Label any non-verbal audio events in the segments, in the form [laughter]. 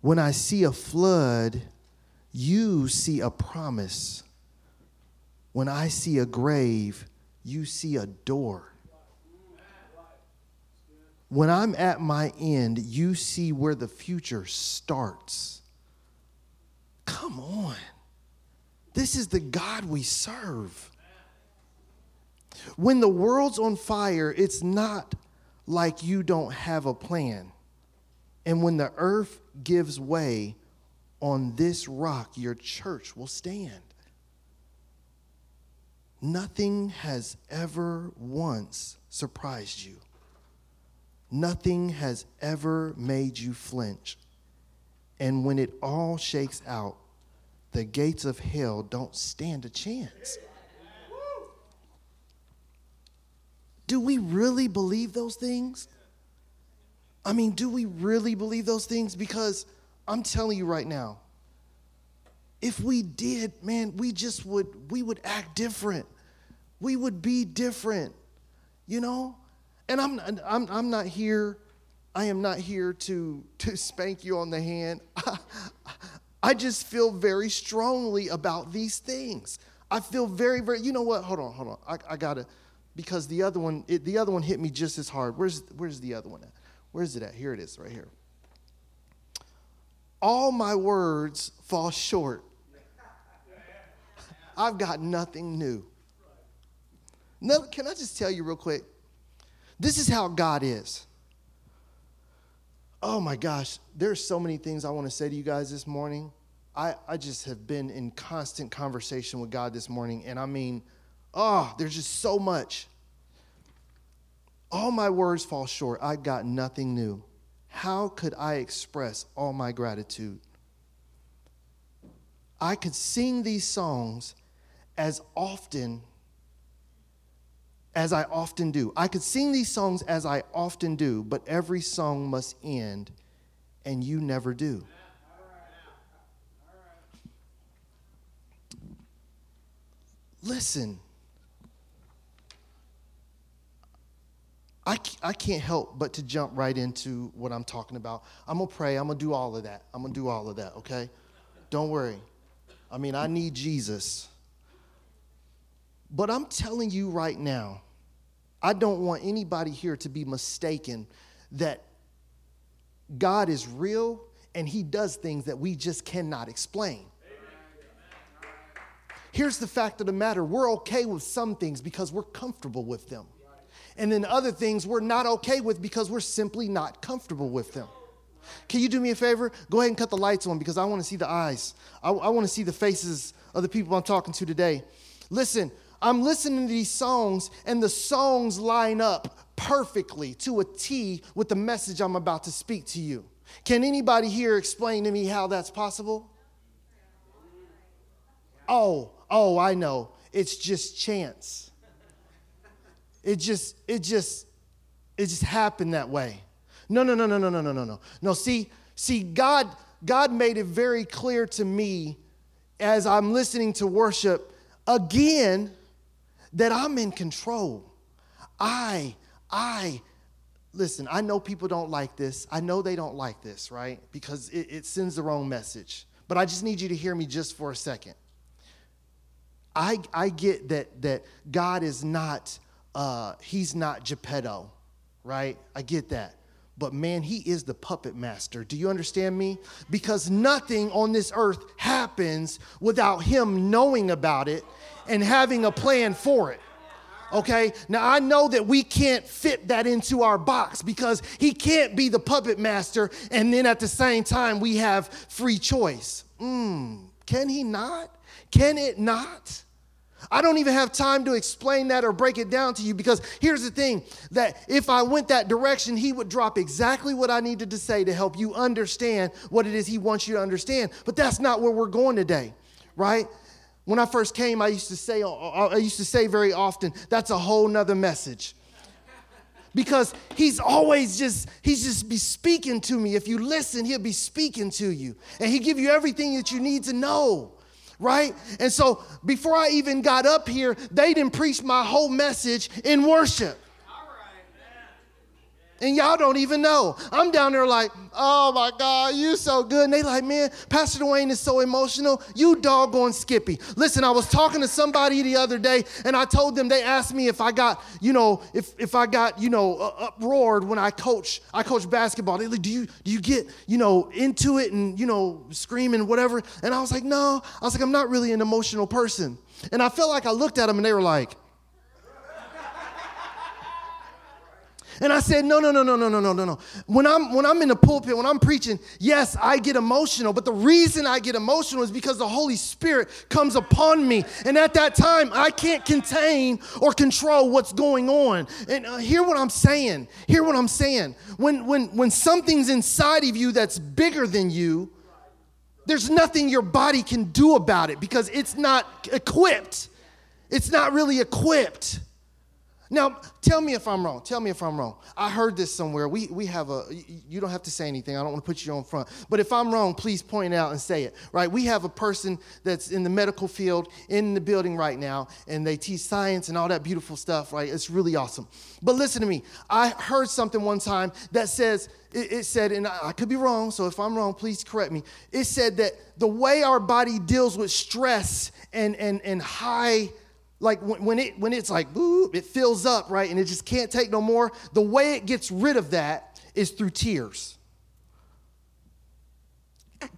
When I see a flood, you see a promise. When I see a grave, you see a door. When I'm at my end, you see where the future starts. Come on. This is the God we serve. When the world's on fire, it's not like you don't have a plan. And when the earth gives way, on this rock your church will stand. Nothing has ever once surprised you. Nothing has ever made you flinch. And when it all shakes out, the gates of hell don't stand a chance. Do we really believe those things? I mean, do we really believe those things? Because I'm telling you right now, if we did, man, we just would we would act different. We would be different. You know? And I'm I'm I'm not here I am not here to to spank you on the hand. [laughs] I just feel very strongly about these things. I feel very very you know what? Hold on, hold on. I, I got to because the other one it, the other one hit me just as hard. Where's where's the other one at? Where's it at? Here it is, right here. All my words fall short. [laughs] I've got nothing new. No, can I just tell you real quick? This is how God is. Oh my gosh, there's so many things I want to say to you guys this morning. I, I just have been in constant conversation with God this morning, and I mean, oh, there's just so much. All my words fall short. I've got nothing new. How could I express all my gratitude? I could sing these songs as often as I often do. I could sing these songs as I often do, but every song must end, and you never do. Listen, I, I can't help but to jump right into what I'm talking about. I'm going to pray. I'm going to do all of that. I'm going to do all of that, okay? Don't worry. I mean, I need Jesus. But I'm telling you right now, I don't want anybody here to be mistaken that God is real and he does things that we just cannot explain. Here's the fact of the matter we're okay with some things because we're comfortable with them. And then other things we're not okay with because we're simply not comfortable with them. Can you do me a favor? Go ahead and cut the lights on because I want to see the eyes. I, I want to see the faces of the people I'm talking to today. Listen, I'm listening to these songs, and the songs line up perfectly to a T with the message I'm about to speak to you. Can anybody here explain to me how that's possible? Oh, oh, I know. It's just chance. It just, it just, it just happened that way. No, no, no, no, no, no, no, no, no. No, see, see, God, God made it very clear to me as I'm listening to worship again that I'm in control. I, I, listen, I know people don't like this. I know they don't like this, right? Because it, it sends the wrong message. But I just need you to hear me just for a second. I, I get that, that God is not, uh, he's not Geppetto, right? I get that. But man, he is the puppet master. Do you understand me? Because nothing on this earth happens without him knowing about it and having a plan for it. Okay, now I know that we can't fit that into our box because he can't be the puppet master and then at the same time we have free choice. Mm, can he not? Can it not? I don't even have time to explain that or break it down to you because here's the thing that if I went that direction, he would drop exactly what I needed to say to help you understand what it is he wants you to understand. But that's not where we're going today, right? When I first came, I used to say, uh, uh, I used to say very often, that's a whole nother message. Because he's always just, he's just be speaking to me. If you listen, he'll be speaking to you. And he give you everything that you need to know right? And so before I even got up here, they didn't preach my whole message in worship. And y'all don't even know. I'm down there like, oh my God, you so good. And they like, man, Pastor Duane is so emotional. You doggone Skippy. Listen, I was talking to somebody the other day, and I told them they asked me if I got, you know, if if I got, you know, uh, uproared when I coach. I coach basketball. They like, do you do you get, you know, into it and you know, screaming whatever? And I was like, no. I was like, I'm not really an emotional person. And I felt like I looked at them, and they were like. And I said, no, no, no, no, no, no, no, no, no. When I'm when I'm in the pulpit, when I'm preaching, yes, I get emotional, but the reason I get emotional is because the Holy Spirit comes upon me. And at that time, I can't contain or control what's going on. And uh, hear what I'm saying. Hear what I'm saying. When when when something's inside of you that's bigger than you, there's nothing your body can do about it because it's not equipped. It's not really equipped. Now, tell me if I'm wrong. Tell me if I'm wrong. I heard this somewhere. We, we have a, you don't have to say anything. I don't want to put you on front. But if I'm wrong, please point out and say it, right? We have a person that's in the medical field in the building right now, and they teach science and all that beautiful stuff, right? It's really awesome. But listen to me. I heard something one time that says, it, it said, and I, I could be wrong, so if I'm wrong, please correct me. It said that the way our body deals with stress and, and, and high, like when, it when it's like boop, it fills up, right, and it just can't take no more. The way it gets rid of that is through tears.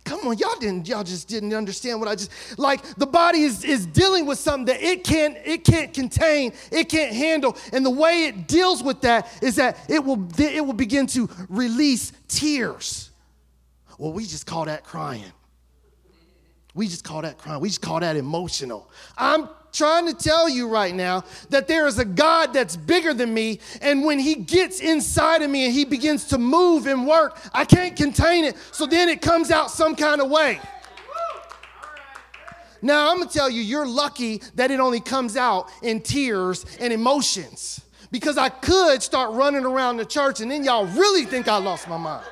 Come on, y'all didn't y'all just didn't understand what I just like the body is, is dealing with something that it can't it can't contain, it can't handle. And the way it deals with that is that it will it will begin to release tears. Well, we just call that crying. We just call that crying. We just call that emotional. I'm trying to tell you right now that there is a God that's bigger than me. And when He gets inside of me and He begins to move and work, I can't contain it. So then it comes out some kind of way. Now, I'm gonna tell you, you're lucky that it only comes out in tears and emotions. Because I could start running around the church and then y'all really think I lost my mind.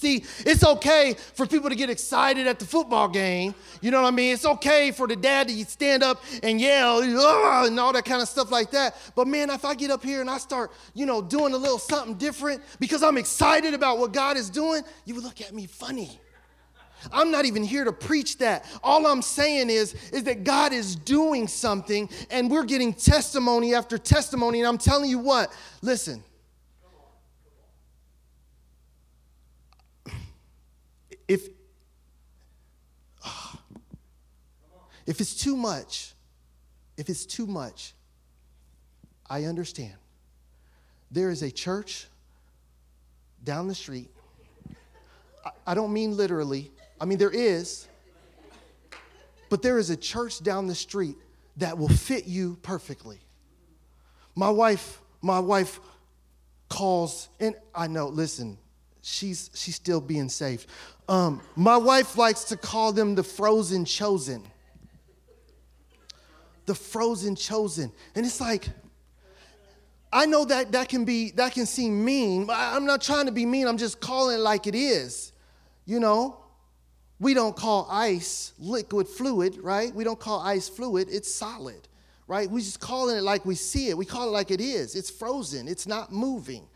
See, it's okay for people to get excited at the football game. You know what I mean? It's okay for the dad to stand up and yell and all that kind of stuff like that. But man, if I get up here and I start, you know, doing a little something different because I'm excited about what God is doing, you would look at me funny. I'm not even here to preach that. All I'm saying is, is that God is doing something and we're getting testimony after testimony. And I'm telling you what, listen, if if it's too much, if it's too much, I understand. There is a church down the street. I, I don't mean literally. I mean there is. But there is a church down the street that will fit you perfectly. My wife, my wife calls, and I know, listen, she's she's still being saved. Um, my wife likes to call them the frozen chosen. The frozen chosen. And it's like, I know that that can be that can seem mean. I'm not trying to be mean. I'm just calling it like it is. You know, we don't call ice liquid fluid, right? We don't call ice fluid. It's solid, right? We just calling it like we see it. We call it like it is. It's frozen. It's not moving.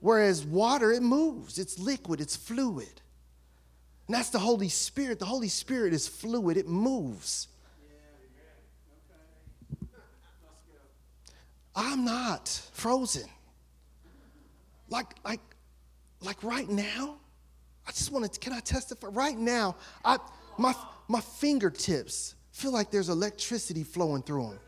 Whereas water, it moves, it's liquid, it's fluid. And that's the Holy Spirit. The Holy Spirit is fluid, it moves. I'm not frozen. Like, like, like right now, I just want to, can I testify? Right now, I, my, my fingertips feel like there's electricity flowing through them.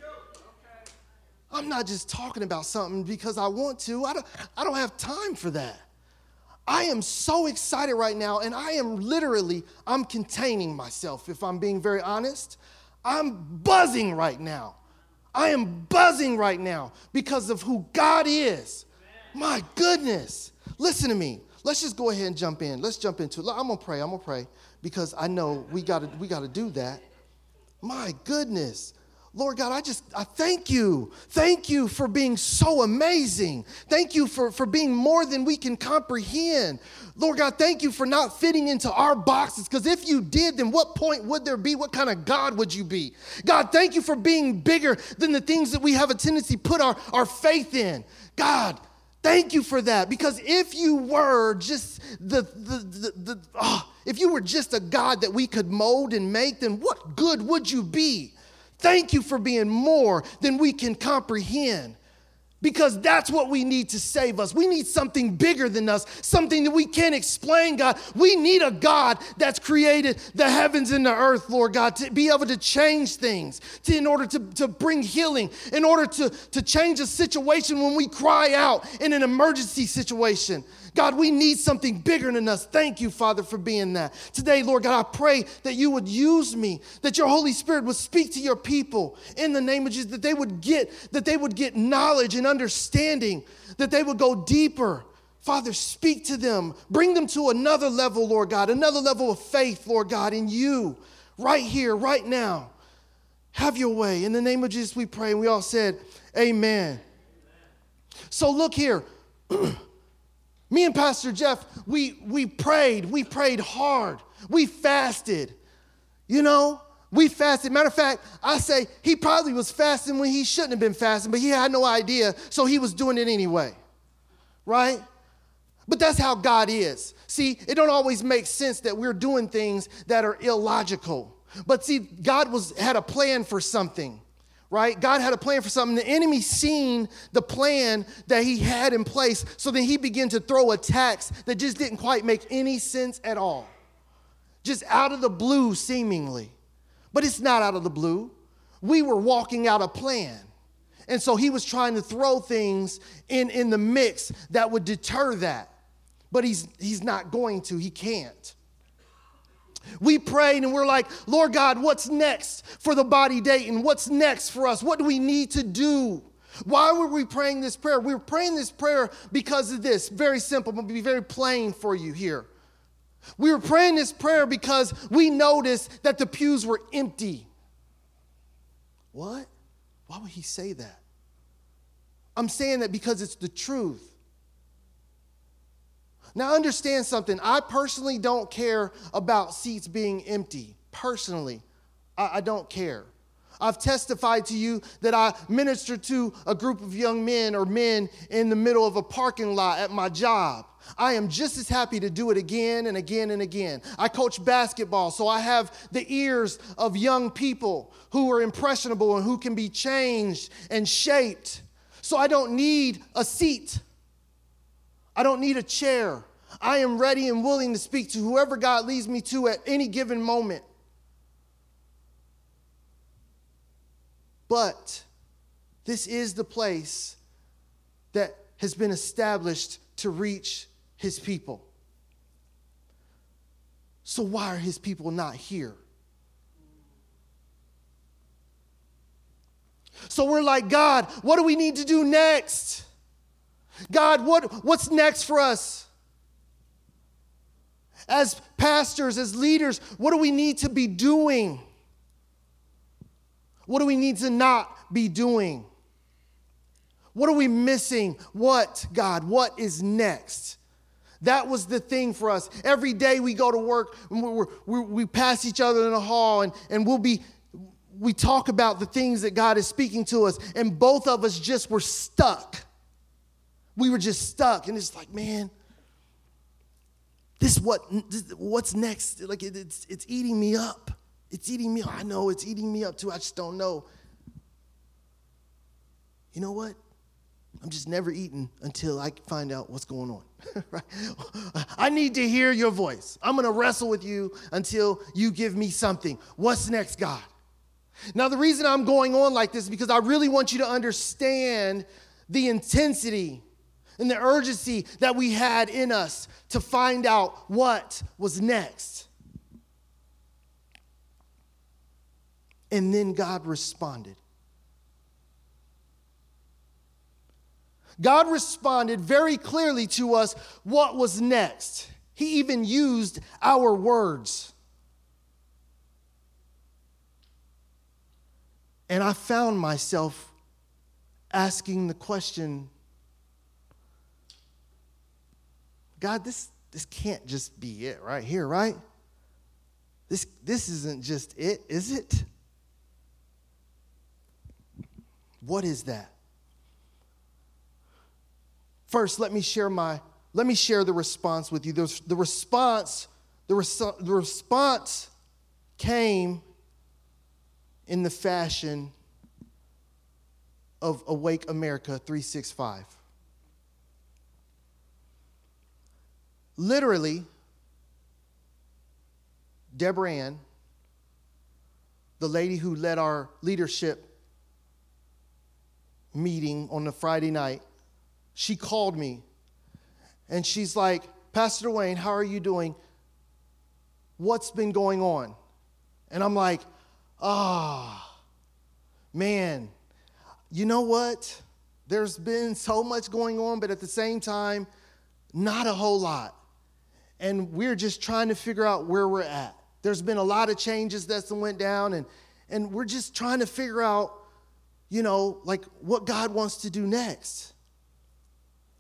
I'm not just talking about something because I want to. I don't, I don't have time for that. I am so excited right now, and I am literally, I'm containing myself, if I'm being very honest. I'm buzzing right now. I am buzzing right now because of who God is. My goodness. Listen to me. Let's just go ahead and jump in. Let's jump into it. I'm gonna pray. I'm gonna pray because I know we gotta we gotta do that. My goodness. Lord God, I just, I thank you. Thank you for being so amazing. Thank you for, for being more than we can comprehend. Lord God, thank you for not fitting into our boxes. Because if you did, then what point would there be? What kind of God would you be? God, thank you for being bigger than the things that we have a tendency to put our, our faith in. God, thank you for that. Because if you were just the, the, the, the oh, if you were just a God that we could mold and make, then what good would you be? Thank you for being more than we can comprehend. Because that's what we need to save us. We need something bigger than us, something that we can't explain, God. We need a God that's created the heavens and the earth, Lord God, to be able to change things, to, in order to, to bring healing, in order to, to change a situation when we cry out in an emergency situation. God, we need something bigger than us. Thank you, Father, for being that. Today, Lord God, I pray that you would use me, that your Holy Spirit would speak to your people in the name of Jesus, that they would get, that they would get knowledge and understanding, that they would go deeper. Father, speak to them. Bring them to another level, Lord God, another level of faith, Lord God, in you, right here, right now. Have your way. In the name of Jesus, we pray. And we all said, Amen. Amen. So look here. [clears throat] Me and Pastor Jeff, we, we prayed. We prayed hard. We fasted. You know, we fasted. Matter of fact, I say he probably was fasting when he shouldn't have been fasting, but he had no idea, so he was doing it anyway. Right? But that's how God is. See, it don't always make sense that we're doing things that are illogical. But see, God was had a plan for something right? God had a plan for something. The enemy seen the plan that he had in place, so then he began to throw attacks that just didn't quite make any sense at all. Just out of the blue, seemingly. But it's not out of the blue. We were walking out a plan. And so he was trying to throw things in, in the mix that would deter that. But he's, he's not going to, he can't. We prayed and we're like, Lord God, what's next for the body Dayton? What's next for us? What do we need to do? Why were we praying this prayer? We were praying this prayer because of this. Very simple, but be very plain for you here. We were praying this prayer because we noticed that the pews were empty. What? Why would he say that? I'm saying that because it's the truth. Now, understand something. I personally don't care about seats being empty. Personally, I, I don't care. I've testified to you that I ministered to a group of young men or men in the middle of a parking lot at my job. I am just as happy to do it again and again and again. I coach basketball, so I have the ears of young people who are impressionable and who can be changed and shaped. So I don't need a seat. I don't need a chair. I am ready and willing to speak to whoever God leads me to at any given moment. But this is the place that has been established to reach his people. So, why are his people not here? So, we're like, God, what do we need to do next? God, what, what's next for us? As pastors, as leaders, what do we need to be doing? What do we need to not be doing? What are we missing? What, God, what is next? That was the thing for us. Every day we go to work, we we pass each other in the hall, and, and we'll be, we talk about the things that God is speaking to us, and both of us just were stuck we were just stuck. And it's like, man, this what what's next? Like it, it's it's eating me up. It's eating me. I know it's eating me up too. I just don't know. You know what? I'm just never eating until I find out what's going on. [laughs] right? I need to hear your voice. I'm going to wrestle with you until you give me something. What's next, God? Now, the reason I'm going on like this is because I really want you to understand the intensity and the urgency that we had in us to find out what was next. And then God responded. God responded very clearly to us what was next. He even used our words. And I found myself asking the question God, this, this can't just be it right here, right? This, this isn't just it, is it? What is that? First, let me share my let me share the response with you. The, the response, the, res, the response came in the fashion of Awake America 365. Literally, Deborah Ann, the lady who led our leadership meeting on the Friday night, she called me and she's like, Pastor Wayne, how are you doing? What's been going on? And I'm like, ah, oh, man, you know what? There's been so much going on, but at the same time, not a whole lot. And we're just trying to figure out where we're at. There's been a lot of changes that went down, and, and we're just trying to figure out, you know, like what God wants to do next.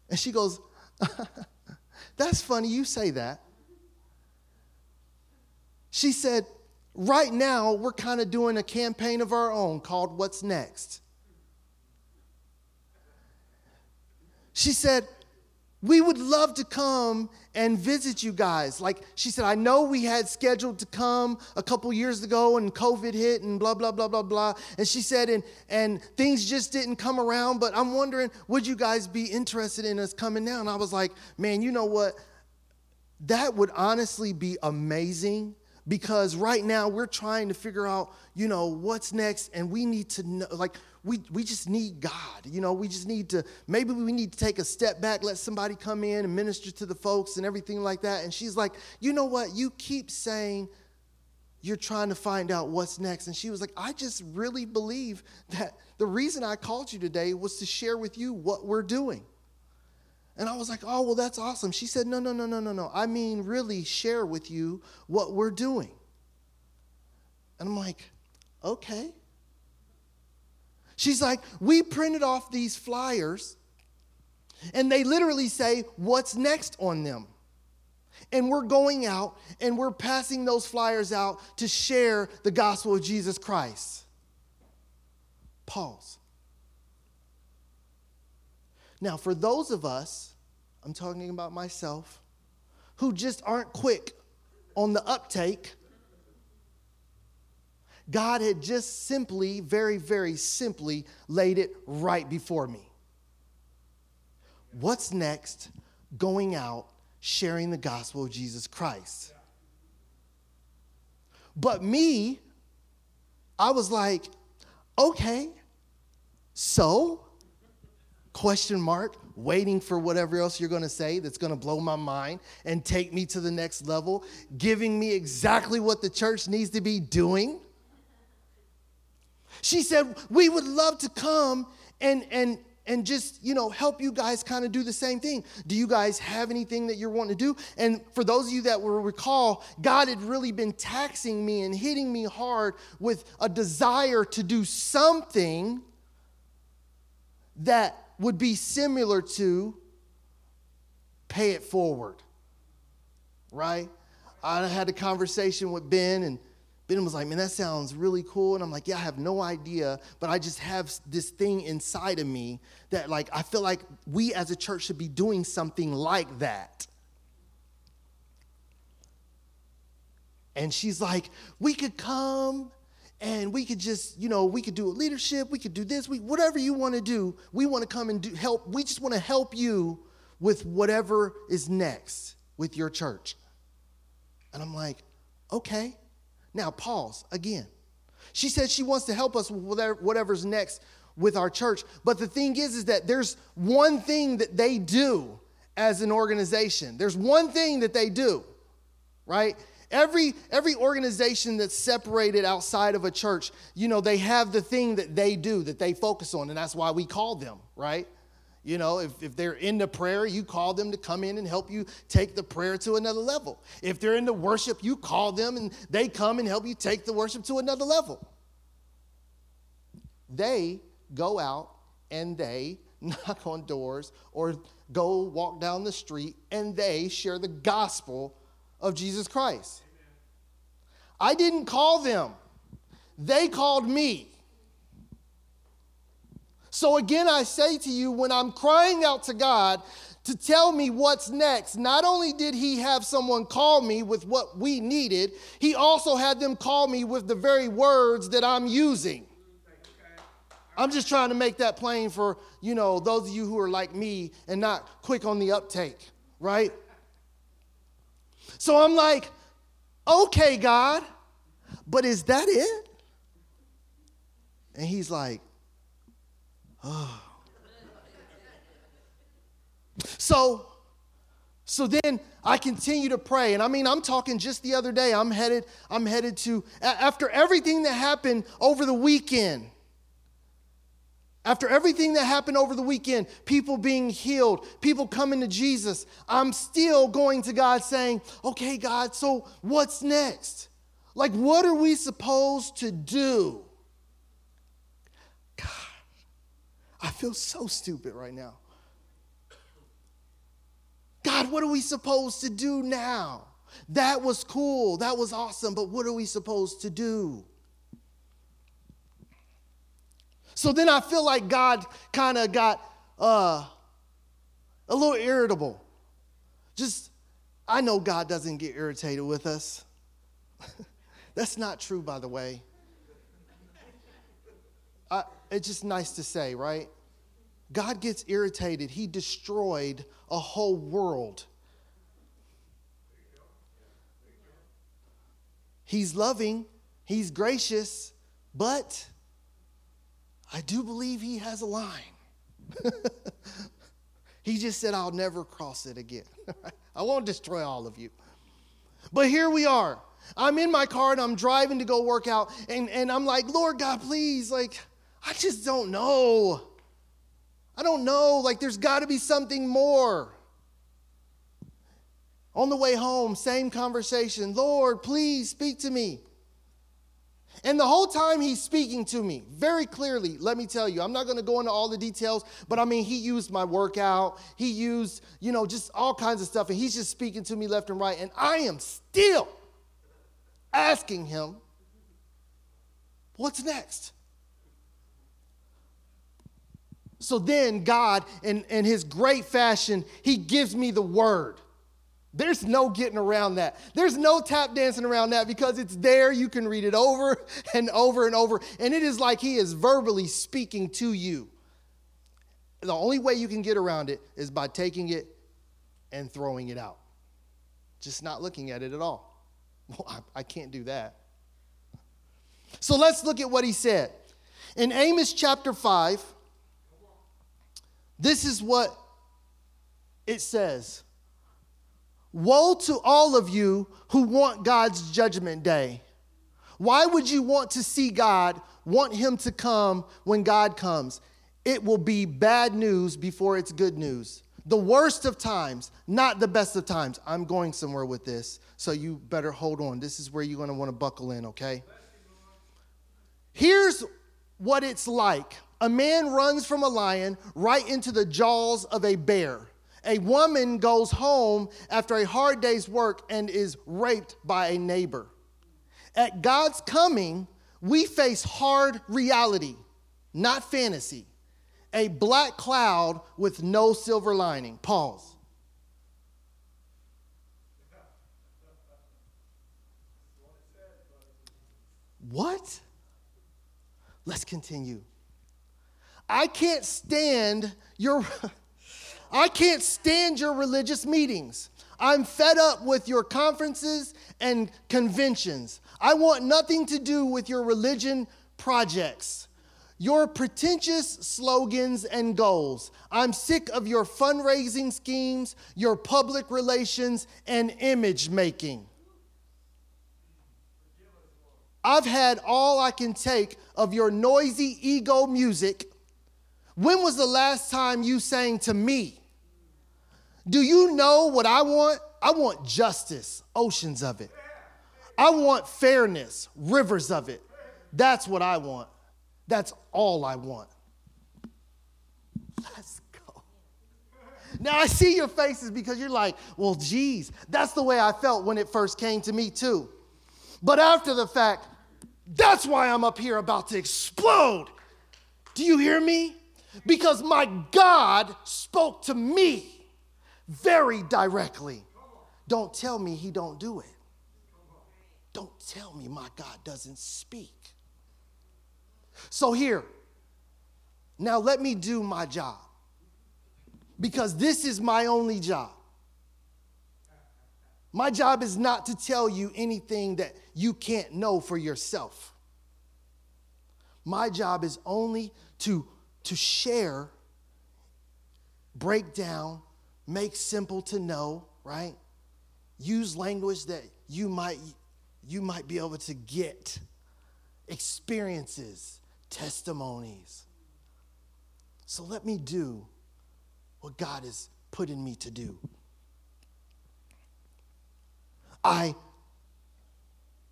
And she goes, [laughs] That's funny you say that. She said, Right now, we're kind of doing a campaign of our own called What's Next. She said, we would love to come and visit you guys. Like she said, I know we had scheduled to come a couple years ago and COVID hit and blah, blah, blah, blah, blah. And she said, and, and things just didn't come around, but I'm wondering, would you guys be interested in us coming now? And I was like, man, you know what? That would honestly be amazing because right now we're trying to figure out, you know, what's next and we need to know, like, we, we just need God. You know, we just need to, maybe we need to take a step back, let somebody come in and minister to the folks and everything like that. And she's like, you know what? You keep saying you're trying to find out what's next. And she was like, I just really believe that the reason I called you today was to share with you what we're doing. And I was like, oh, well, that's awesome. She said, no, no, no, no, no, no. I mean, really share with you what we're doing. And I'm like, okay. She's like, we printed off these flyers, and they literally say, What's next on them? And we're going out and we're passing those flyers out to share the gospel of Jesus Christ. Pause. Now, for those of us, I'm talking about myself, who just aren't quick on the uptake, God had just simply, very, very simply laid it right before me. What's next? Going out, sharing the gospel of Jesus Christ. But me, I was like, okay, so, question mark, waiting for whatever else you're going to say that's going to blow my mind and take me to the next level, giving me exactly what the church needs to be doing. She said, We would love to come and, and, and just, you know, help you guys kind of do the same thing. Do you guys have anything that you're wanting to do? And for those of you that will recall, God had really been taxing me and hitting me hard with a desire to do something that would be similar to pay it forward, right? I had a conversation with Ben and Ben was like, man, that sounds really cool. And I'm like, yeah, I have no idea, but I just have this thing inside of me that, like, I feel like we as a church should be doing something like that. And she's like, we could come and we could just, you know, we could do a leadership, we could do this, we, whatever you want to do, we want to come and do, help. We just want to help you with whatever is next with your church. And I'm like, okay. Now, pause again. She said she wants to help us with whatever's next with our church. But the thing is, is that there's one thing that they do as an organization. There's one thing that they do, right? Every, every organization that's separated outside of a church, you know, they have the thing that they do, that they focus on, and that's why we call them, right? You know, if, if they're into prayer, you call them to come in and help you take the prayer to another level. If they're into worship, you call them and they come and help you take the worship to another level. they go out and they [laughs] knock on doors or go walk down the street and they share the gospel of Jesus Christ. I didn't call them, they called me. So again, I say to you, when I'm crying out to God to tell me what's next, not only did He have someone call me with what we needed, He also had them call me with the very words that I'm using. I'm just trying to make that plain for, you know, those of you who are like me and not quick on the uptake, right? So I'm like, okay, God, but is that it? And he's like, oh. [sighs] So, so then I continue to pray. And I mean, I'm talking just the other day, I'm headed, I'm headed to, after everything that happened over the weekend, after everything that happened over the weekend, people being healed, people coming to Jesus, I'm still going to God saying, okay, God, so what's next? Like, what are we supposed to do? God, I feel so stupid right now. God, what are we supposed to do now? That was cool. That was awesome. But what are we supposed to do? So then I feel like God kind of got uh, a little irritable. Just, I know God doesn't get irritated with us. [laughs] That's not true, by the way. It's just nice to say, right? God gets irritated. He destroyed a whole world. He's loving, He's gracious, but I do believe he has a line. [laughs] he just said, I'll never cross it again. [laughs] I won't destroy all of you. But here we are. I'm in my car and I'm driving to go work out, and, and I'm like, Lord God, please, like, I just don't know. I don't know. Like, there's got to be something more. On the way home, same conversation. Lord, please speak to me. And the whole time he's speaking to me very clearly, let me tell you, I'm not going to go into all the details, but I mean, he used my workout. He used, you know, just all kinds of stuff. And he's just speaking to me left and right. And I am still asking him, what's next? So then God, in, in his great fashion, he gives me the word. There's no getting around that. There's no tap dancing around that because it's there. You can read it over [laughs] and over and over. And it is like he is verbally speaking to you. The only way you can get around it is by taking it and throwing it out, just not looking at it at all. [laughs] Well, I, I can't do that. So let's look at what he said. In Amos chapter 5, this is what it says. Woe to all of you who want God's judgment day. Why would you want to see God, want Him to come when God comes? It will be bad news before it's good news. The worst of times, not the best of times. I'm going somewhere with this, so you better hold on. This is where you're going to want to buckle in, okay? Here's what it's like a man runs from a lion right into the jaws of a bear. A woman goes home after a hard day's work and is raped by a neighbor. At God's coming, we face hard reality, not fantasy. A black cloud with no silver lining. Pause. What? Let's continue. I can't stand your [laughs] I can't stand your religious meetings. I'm fed up with your conferences and conventions. I want nothing to do with your religion projects, your pretentious slogans and goals. I'm sick of your fundraising schemes, your public relations, and image making. I've had all I can take of your noisy ego music. When was the last time you sang to me? Do you know what I want? I want justice, oceans of it. I want fairness, rivers of it. That's what I want. That's all I want. Let's go. Now I see your faces because you're like, well, geez, that's the way I felt when it first came to me, too. But after the fact, that's why I'm up here about to explode. Do you hear me? Because my God spoke to me very directly. Don't tell me he don't do it. Don't tell me my God doesn't speak. So here, now let me do my job. Because this is my only job. My job is not to tell you anything that you can't know for yourself. My job is only to, to share, break down, make simple to know, right? Use language that you might, you might be able to get, experiences, testimonies. So let me do what God has put in me to do. I,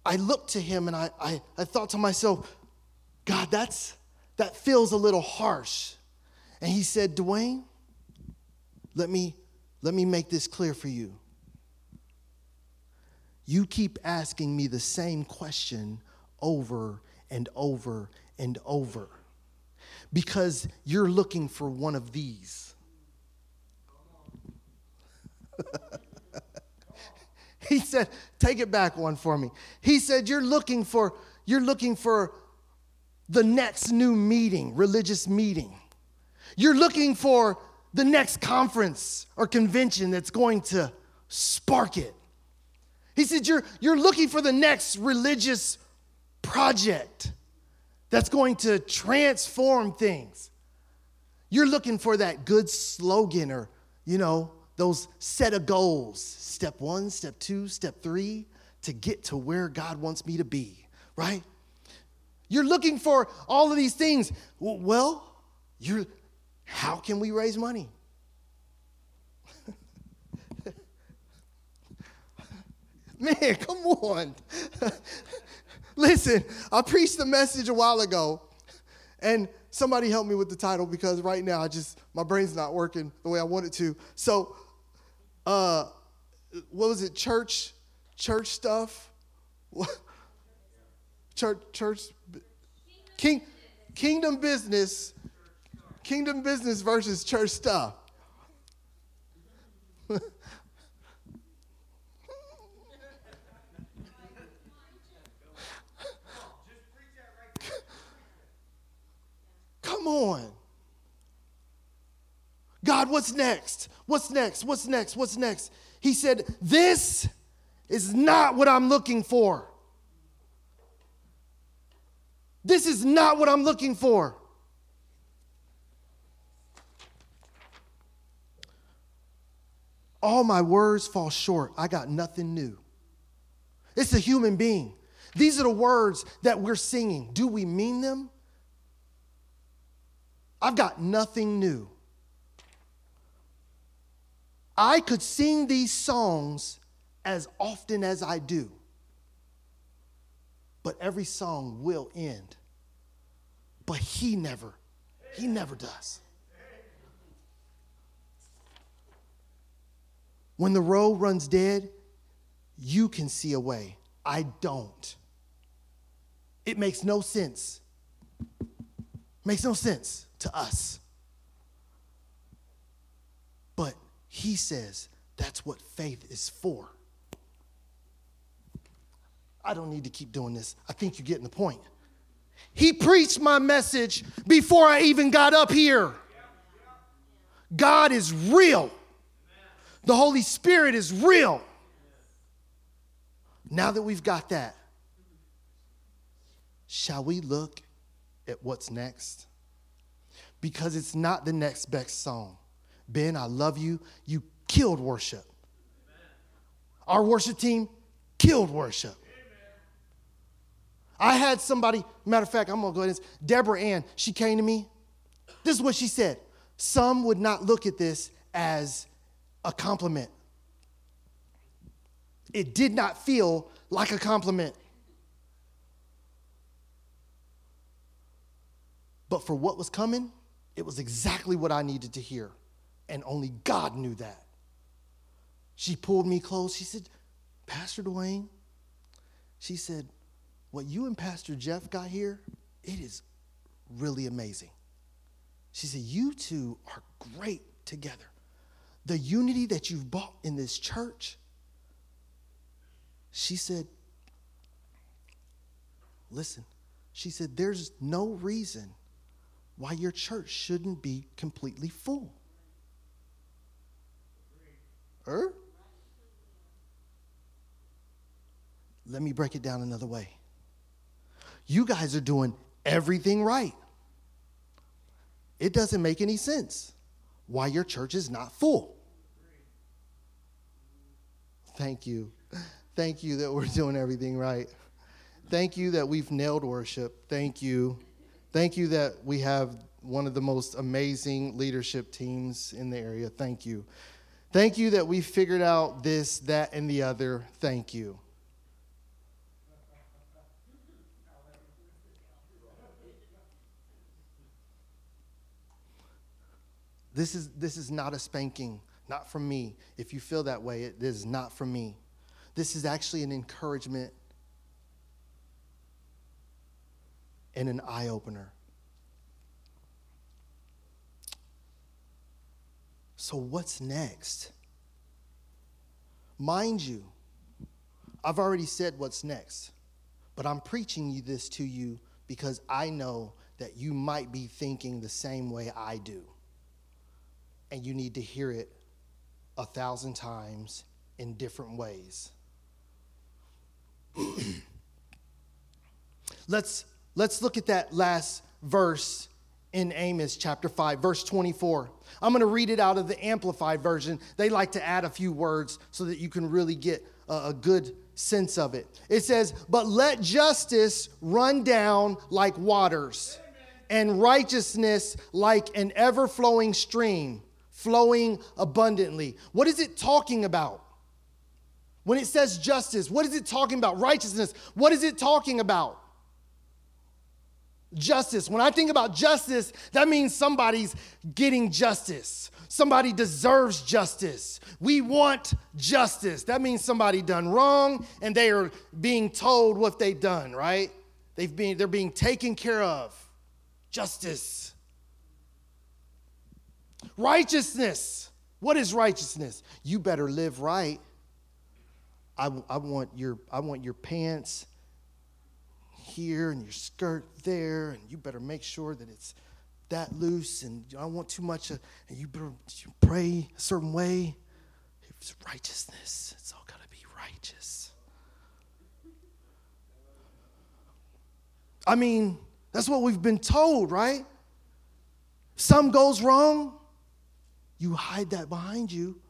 I looked to him and I, I, I thought to myself, God, that's, that feels a little harsh. And he said, Duane, let me, let me make this clear for you. You keep asking me the same question over and over and over because you're looking for one of these. [laughs] he said, take it back one for me. He said, you're looking for, you're looking for the next new meeting, religious meeting. You're looking for the next conference or convention that's going to spark it. He said, You're, you're looking for the next religious project that's going to transform things. You're looking for that good slogan or, you know, those set of goals step one, step two, step three to get to where God wants me to be, right? You're looking for all of these things. Well, you're, how can we raise money? [laughs] Man, come on. [laughs] Listen, I preached the message a while ago, and somebody help me with the title because right now I just my brain's not working the way I want it to. So, uh, what was it? Church, church stuff. [laughs] church, church, king, kingdom business, kingdom business versus church stuff. [laughs] Come on. God, what's next? What's next? What's next? What's next? He said, This is not what I'm looking for. This is not what I'm looking for. All my words fall short. I got nothing new. It's a human being. These are the words that we're singing. Do we mean them? I've got nothing new. I could sing these songs as often as I do, but every song will end. But he never, he never does. When the road runs dead, you can see a way. I don't. It makes no sense. Makes no sense to us. But he says that's what faith is for. I don't need to keep doing this. I think you're getting the point. He preached my message before I even got up here. God is real. The Holy Spirit is real. Now that we've got that, shall we look at what's next? because it's not the next best song. Ben, I love you. You killed worship. Our worship team killed worship. I had somebody, matter of fact, I'm gonna go ahead and Deborah Ann, she came to me. This is what she said. Some would not look at this as a compliment. It did not feel like a compliment. But for what was coming, it was exactly what I needed to hear. And only God knew that. She pulled me close. She said, Pastor Duane, she said, What you and Pastor Jeff got here, it is really amazing. She said, You two are great together. The unity that you've bought in this church, she said, Listen, she said, There's no reason why your church shouldn't be completely full. Er? Let me break it down another way. You guys are doing everything right. It doesn't make any sense why your church is not full. Thank you. Thank you that we're doing everything right. Thank you that we've nailed worship. Thank you. Thank you that we have one of the most amazing leadership teams in the area. Thank you. Thank you that we figured out this, that, and the other. Thank you. This is, this is not a spanking, not from me. If you feel that way, it is not from me. This is actually an encouragement and an eye opener. So, what's next? Mind you, I've already said what's next, but I'm preaching you this to you because I know that you might be thinking the same way I do and you need to hear it a thousand times in different ways. [clears throat] let's, let's look at that last verse in Amos chapter 5, verse 24. I'm going to read it out of the Amplified version. They like to add a few words so that you can really get a, a good sense of it. It says, But let justice run down like waters, and righteousness like an ever flowing stream flowing abundantly. What is it talking about? When it says justice, what is it talking about? Righteousness, what is it talking about? Justice. When I think about justice, that means somebody's getting justice. Somebody deserves justice. We want justice. That means somebody done wrong and they are being told what they've done, right? They've been, they're being taken care of. Justice. Righteousness. What is righteousness? You better live right. I, I, want your, I want your pants here and your skirt there, and you better make sure that it's that loose, and I don't want too much, of, and you better pray a certain way. It's righteousness. It's all got to be righteous. I mean, that's what we've been told, right? Some goes wrong, you hide that behind you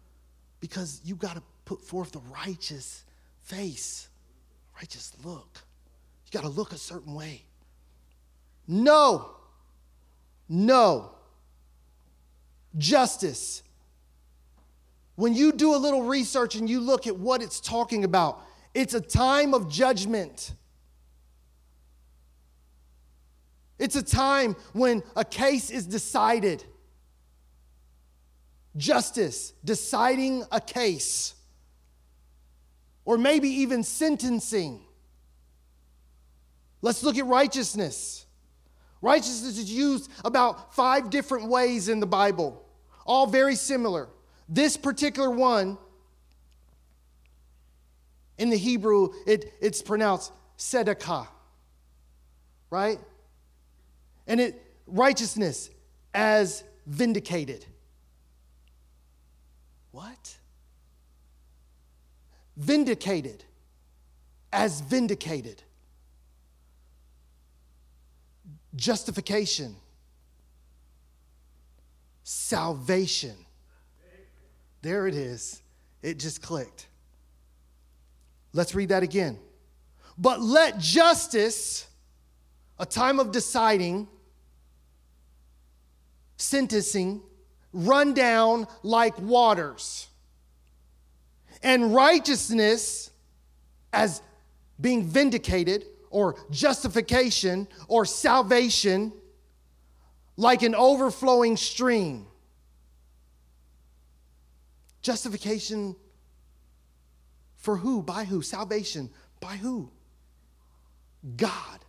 because you got to put forth the righteous face, righteous look. You got to look a certain way. No, no. Justice. When you do a little research and you look at what it's talking about, it's a time of judgment. It's a time when a case is decided justice, deciding a case, or maybe even sentencing. Let's look at righteousness. Righteousness is used about five different ways in the Bible, all very similar. This particular one, in the Hebrew, it, it's pronounced tzedakah, right? And it righteousness as vindicated. What? Vindicated, as vindicated. Justification, salvation. There it is. It just clicked. Let's read that again. But let justice, a time of deciding, sentencing, run down like waters. And righteousness, as being vindicated, or justification, or salvation, like an overflowing stream. Justification for who? By who? Salvation by who? God.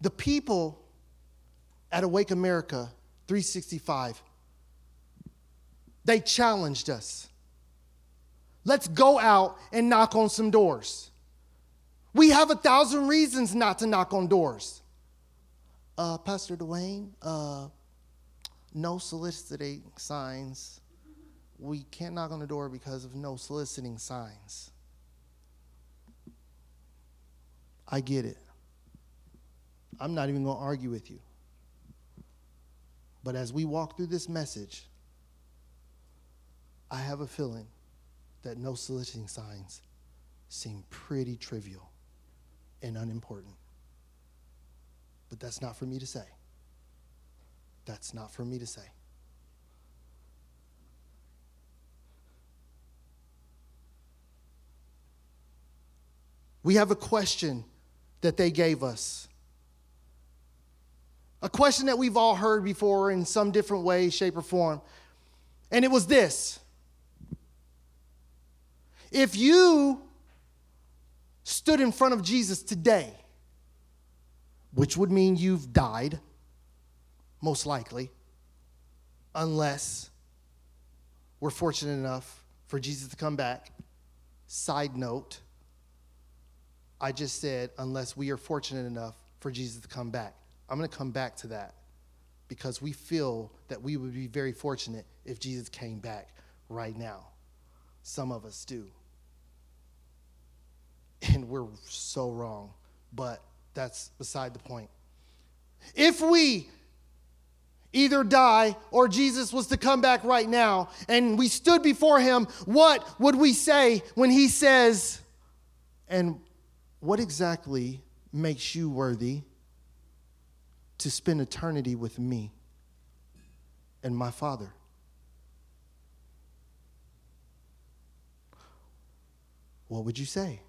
The people at Awake America 365, they challenged us. Let's go out and knock on some doors. We have a thousand reasons not to knock on doors. Uh, Pastor Duane, uh, no soliciting signs. We can't knock on the door because of no soliciting signs. I get it. I'm not even going to argue with you. But as we walk through this message, I have a feeling that no soliciting signs seem pretty trivial and unimportant. But that's not for me to say. That's not for me to say. We have a question that they gave us. A question that we've all heard before in some different way, shape, or form. And it was this If you stood in front of Jesus today, which would mean you've died, most likely, unless we're fortunate enough for Jesus to come back. Side note, I just said, unless we are fortunate enough for Jesus to come back. I'm going to come back to that because we feel that we would be very fortunate if Jesus came back right now. Some of us do. And we're so wrong, but that's beside the point. If we either die or Jesus was to come back right now and we stood before him, what would we say when he says, and what exactly makes you worthy to spend eternity with me and my Father? What would you say?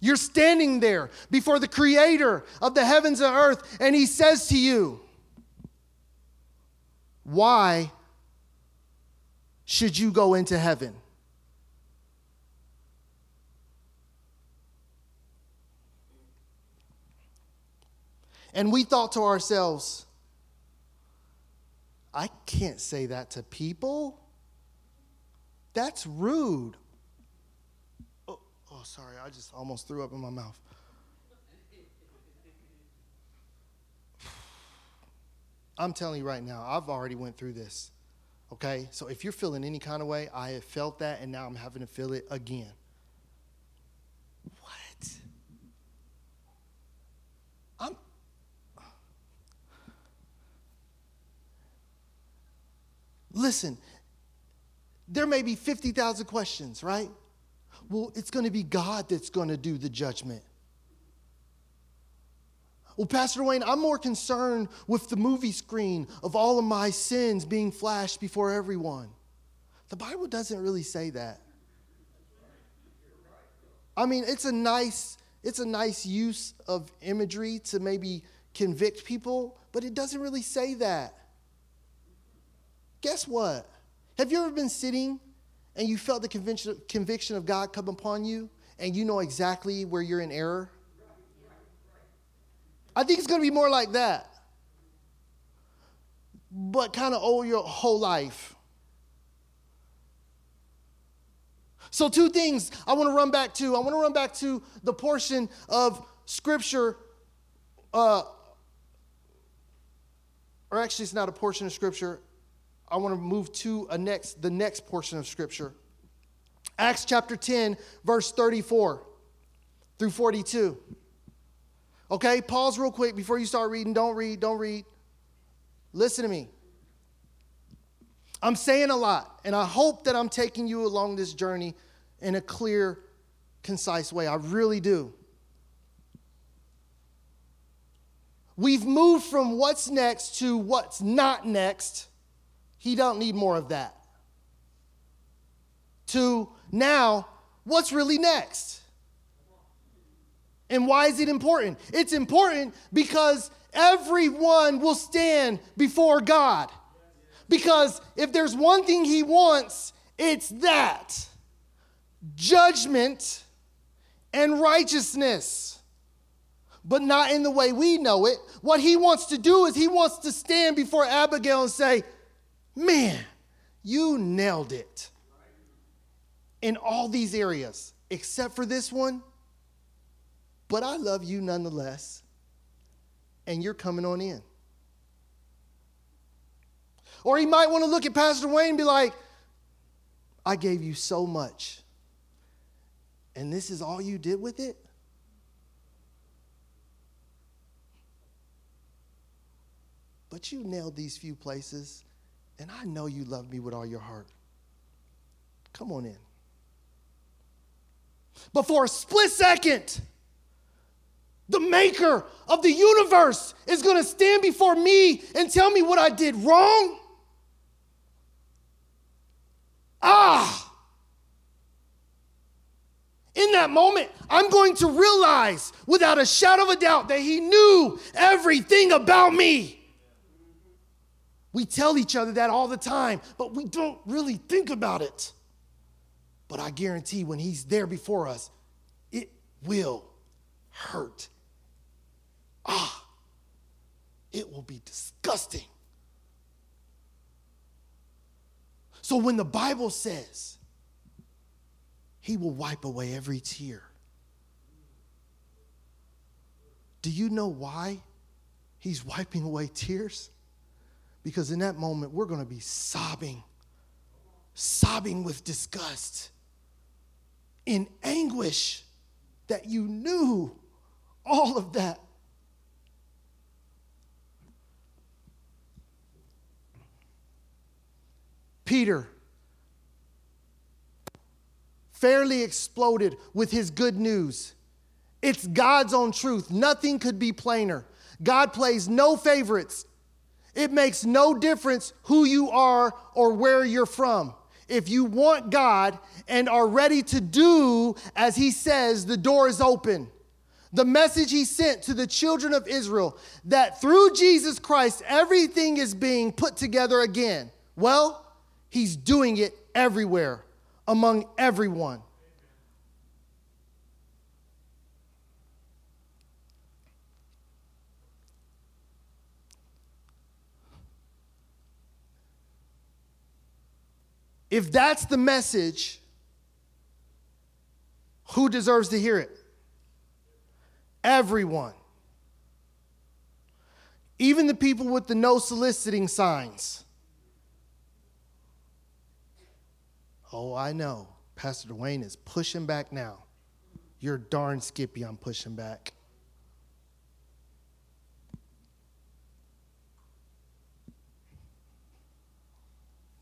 You're standing there before the creator of the heavens and earth, and he says to you, Why should you go into heaven? And we thought to ourselves, I can't say that to people. That's rude. Oh, oh, sorry, I just almost threw up in my mouth. I'm telling you right now, I've already went through this. Okay? So if you're feeling any kind of way, I have felt that and now I'm having to feel it again. Listen, there may be 50,000 questions, right? Well, it's going to be God that's going to do the judgment. Well, Pastor Duane, I'm more concerned with the movie screen of all of my sins being flashed before everyone. The Bible doesn't really say that. I mean, it's a nice it's a nice use of imagery to maybe convict people, but it doesn't really say that. Guess what? Have you ever been sitting and you felt the conviction, of God come upon you and you know exactly where you're in error? I think it's going to be more like that. But kind of over your whole life. So, two things I want to run back to. I want to run back to the portion of Scripture, uh, or actually, it's not a portion of Scripture. I want to move to a next, the next portion of Scripture. Acts chapter 10, verse 34 through 42. Okay, pause real quick before you start reading. Don't read, don't read. Listen to me. I'm saying a lot, and I hope that I'm taking you along this journey in a clear, concise way. I really do. We've moved from what's next to what's not next he don't need more of that. To now, what's really next? And why is it important? It's important because everyone will stand before God. Because if there's one thing he wants, it's that judgment and righteousness, but not in the way we know it. What he wants to do is he wants to stand before Abigail and say, Man, you nailed it in all these areas, except for this one. But I love you nonetheless, and you're coming on in. Or he might want to look at Pastor Duane and be like, I gave you so much, and this is all you did with it? But you nailed these few places, and I know you love me with all your heart. Come on in. But for a split second, the maker of the universe is going to stand before me and tell me what I did wrong? Ah! In that moment, I'm going to realize without a shadow of a doubt that he knew everything about me. We tell each other that all the time, but we don't really think about it. But I guarantee when he's there before us, it will hurt. Ah, it will be disgusting. So when the Bible says he will wipe away every tear, do you know why he's wiping away tears? Because in that moment, we're going to be sobbing, sobbing with disgust in anguish that you knew all of that. Peter fairly exploded with his good news. It's God's own truth. Nothing could be plainer. God plays no favorites. It makes no difference who you are or where you're from if you want God and are ready to do as He says, the door is open. The message He sent to the children of Israel that through Jesus Christ, everything is being put together again. Well, He's doing it everywhere, among everyone. If that's the message, who deserves to hear it? Everyone. Even the people with the no soliciting signs. Oh, I know. Pastor Duane is pushing back now. You're darn skippy, I'm pushing back.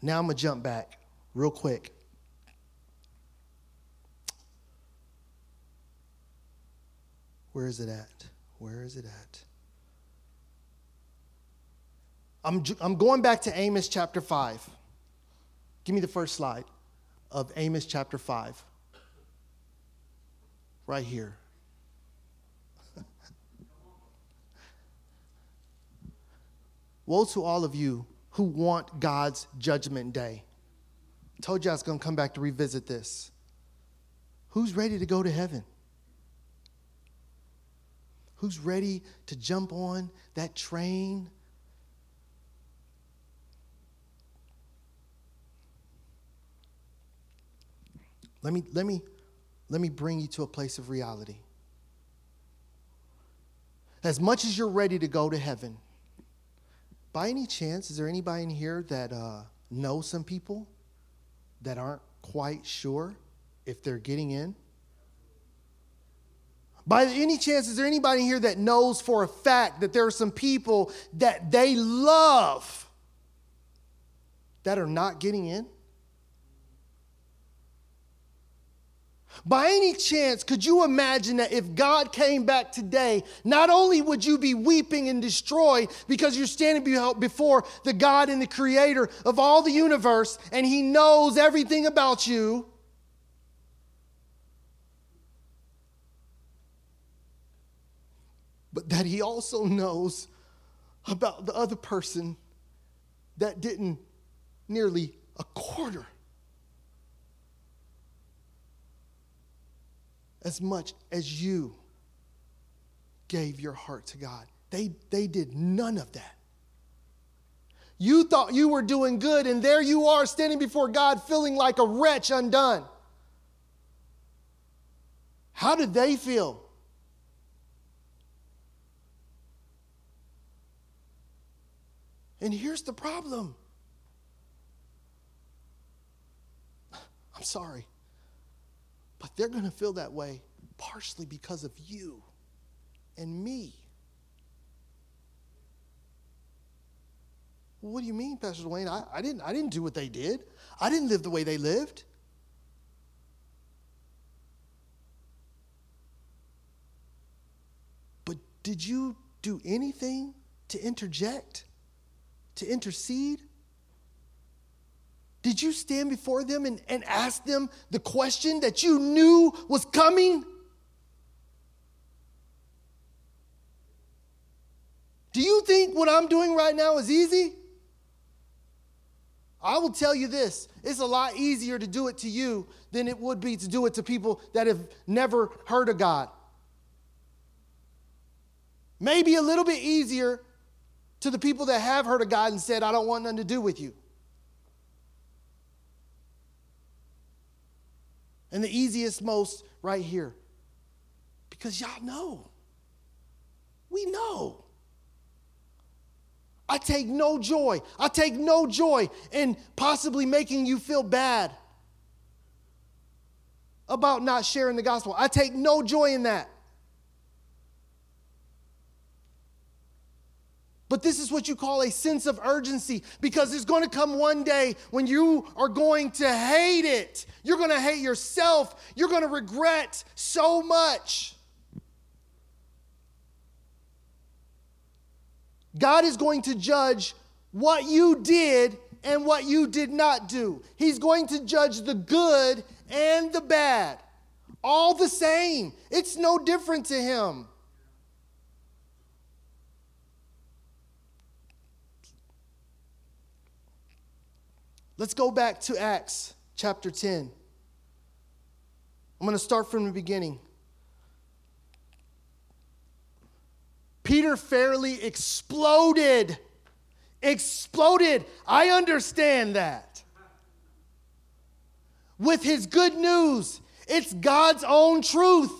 Now I'm going to jump back real quick. Where is it at? Where is it at? I'm, I'm going back to Amos chapter 5. Give me the first slide of Amos chapter 5. Right here. [laughs] Woe to all of you who want God's judgment day. Told you I was going to come back to revisit this. Who's ready to go to heaven? Who's ready to jump on that train? Let me, let me, let me bring you to a place of reality. As much as you're ready to go to heaven, by any chance, is there anybody in here that uh, knows some people that aren't quite sure if they're getting in? By any chance, is there anybody here that knows for a fact that there are some people that they love that are not getting in? By any chance, could you imagine that if God came back today, not only would you be weeping and destroyed because you're standing before the God and the creator of all the universe and he knows everything about you, but that he also knows about the other person that didn't nearly a quarter as much as you gave your heart to God. They, they did none of that. You thought you were doing good, and there you are standing before God feeling like a wretch undone. How did they feel? And here's the problem [sighs] I'm sorry, but they're going to feel that way partially because of you and me. what do you mean, Pastor Duane? I, I, didn't, I didn't do what they did. I didn't live the way they lived. But did you do anything to interject, to intercede? Did you stand before them and, and ask them the question that you knew was coming? Do you think what I'm doing right now is easy? I will tell you this it's a lot easier to do it to you than it would be to do it to people that have never heard of God. Maybe a little bit easier to the people that have heard of God and said, I don't want nothing to do with you. And the easiest, most right here. Because y'all know. We know. I take no joy. I take no joy in possibly making you feel bad about not sharing the gospel. I take no joy in that. But this is what you call a sense of urgency because there's going to come one day when you are going to hate it. You're going to hate yourself. You're going to regret so much. God is going to judge what you did and what you did not do. He's going to judge the good and the bad. All the same. It's no different to him. Let's go back to Acts chapter 10. I'm going to start from the beginning. Peter fairly exploded. Exploded. I understand that. With his good news, it's God's own truth.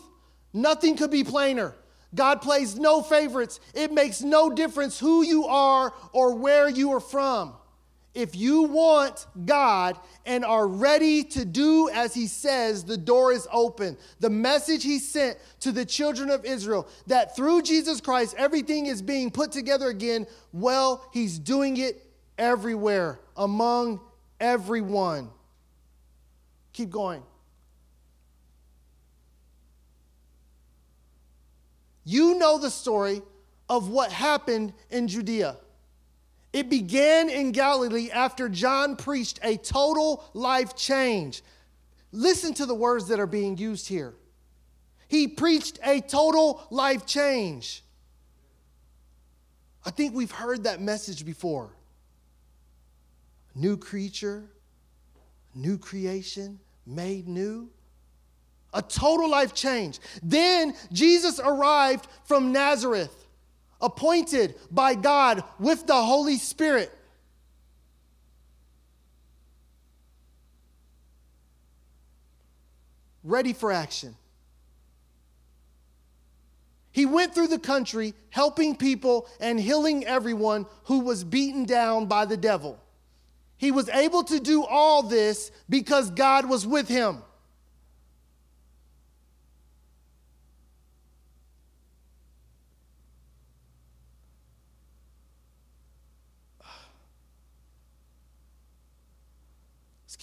Nothing could be plainer. God plays no favorites. It makes no difference who you are or where you are from if you want God and are ready to do as He says, the door is open. The message He sent to the children of Israel that through Jesus Christ everything is being put together again, well, He's doing it everywhere, among everyone. Keep going. You know the story of what happened in Judea. It began in Galilee after John preached a total life change. Listen to the words that are being used here. He preached a total life change. I think we've heard that message before. New creature, new creation, made new. A total life change. Then Jesus arrived from Nazareth appointed by God with the Holy Spirit. Ready for action. He went through the country helping people and healing everyone who was beaten down by the devil. He was able to do all this because God was with him.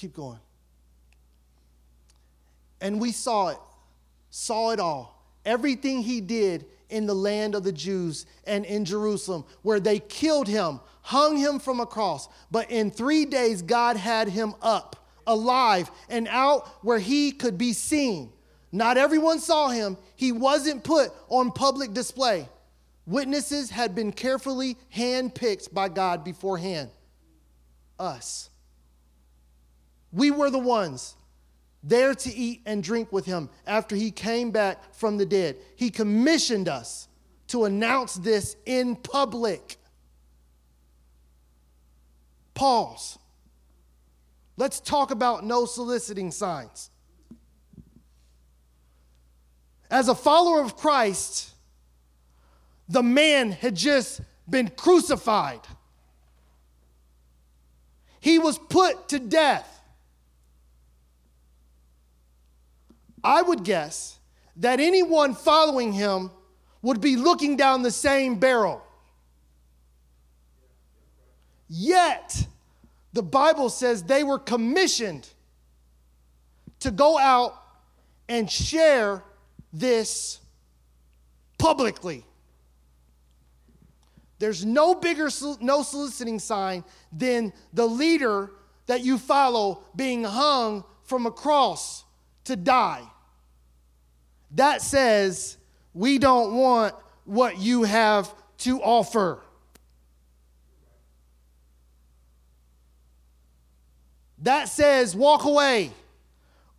Keep going. And we saw it, saw it all. Everything he did in the land of the Jews and in Jerusalem, where they killed him, hung him from a cross. But in three days, God had him up, alive, and out where he could be seen. Not everyone saw him, he wasn't put on public display. Witnesses had been carefully handpicked by God beforehand. Us. We were the ones there to eat and drink with him after he came back from the dead. He commissioned us to announce this in public. Pause. Let's talk about no soliciting signs. As a follower of Christ, the man had just been crucified. He was put to death. I would guess that anyone following him would be looking down the same barrel. Yet, the Bible says they were commissioned to go out and share this publicly. There's no bigger no soliciting sign than the leader that you follow being hung from a cross to die. That says we don't want what you have to offer. That says walk away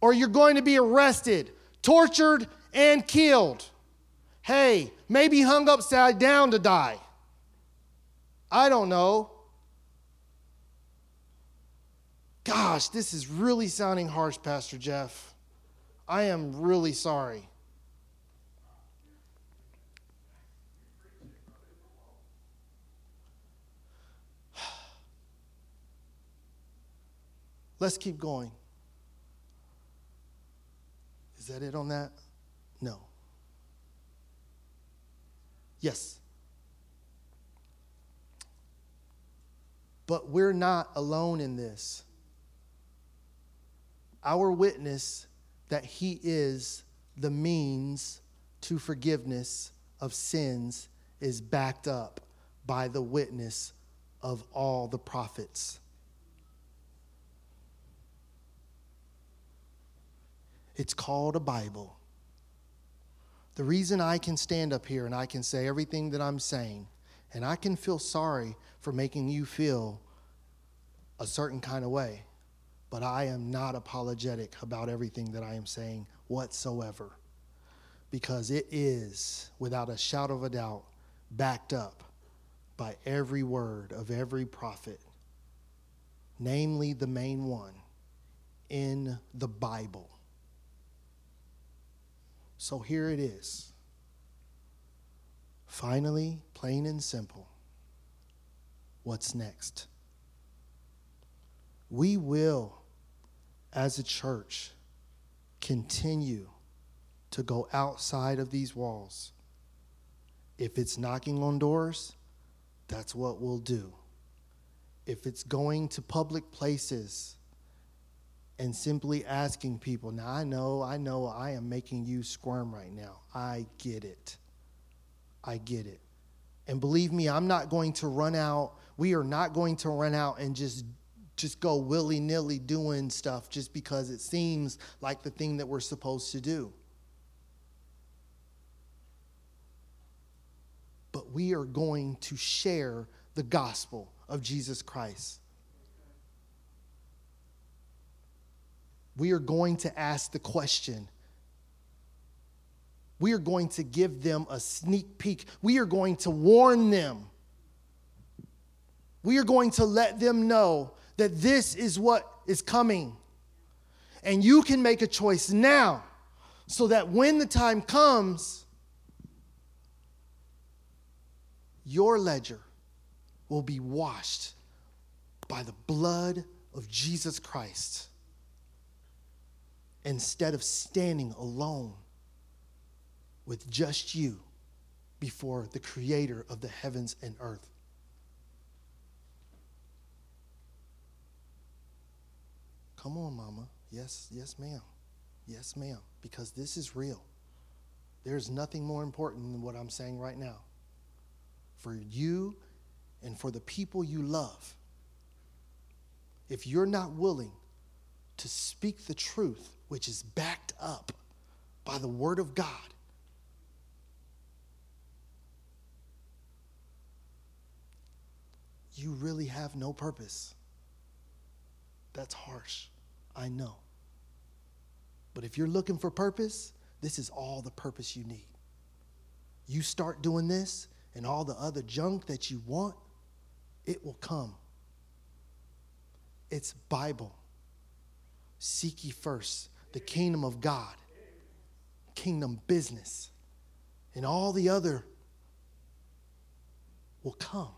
or you're going to be arrested, tortured, and killed. Hey, maybe hung upside down to die. I don't know. Gosh, this is really sounding harsh, Pastor Jeff. I am really sorry. Let's keep going. Is that it on that? No. Yes. But we're not alone in this. Our witness that He is the means to forgiveness of sins is backed up by the witness of all the prophets. It's called a Bible. The reason I can stand up here and I can say everything that I'm saying, and I can feel sorry for making you feel a certain kind of way, but I am not apologetic about everything that I am saying whatsoever. Because it is, without a shadow of a doubt, backed up by every word of every prophet, namely the main one in the Bible. So here it is. Finally, plain and simple. What's next? We will, as a church, continue to go outside of these walls. If it's knocking on doors, that's what we'll do. If it's going to public places, and simply asking people. Now, I know, I know I am making you squirm right now. I get it. I get it. And believe me, I'm not going to run out. We are not going to run out and just just go willy-nilly doing stuff just because it seems like the thing that we're supposed to do. But we are going to share the gospel of Jesus Christ. We are going to ask the question. We are going to give them a sneak peek. We are going to warn them. We are going to let them know that this is what is coming. And you can make a choice now so that when the time comes, your ledger will be washed by the blood of Jesus Christ instead of standing alone with just you before the creator of the heavens and earth. Come on, mama. Yes, yes, ma'am. Yes, ma'am. Because this is real. There's nothing more important than what I'm saying right now. For you and for the people you love, if you're not willing to speak the truth, which is backed up by the Word of God, you really have no purpose. That's harsh. I know. But if you're looking for purpose, this is all the purpose you need. You start doing this, and all the other junk that you want, it will come. It's Bible. Seek ye first the kingdom of God, kingdom business, and all the other will come.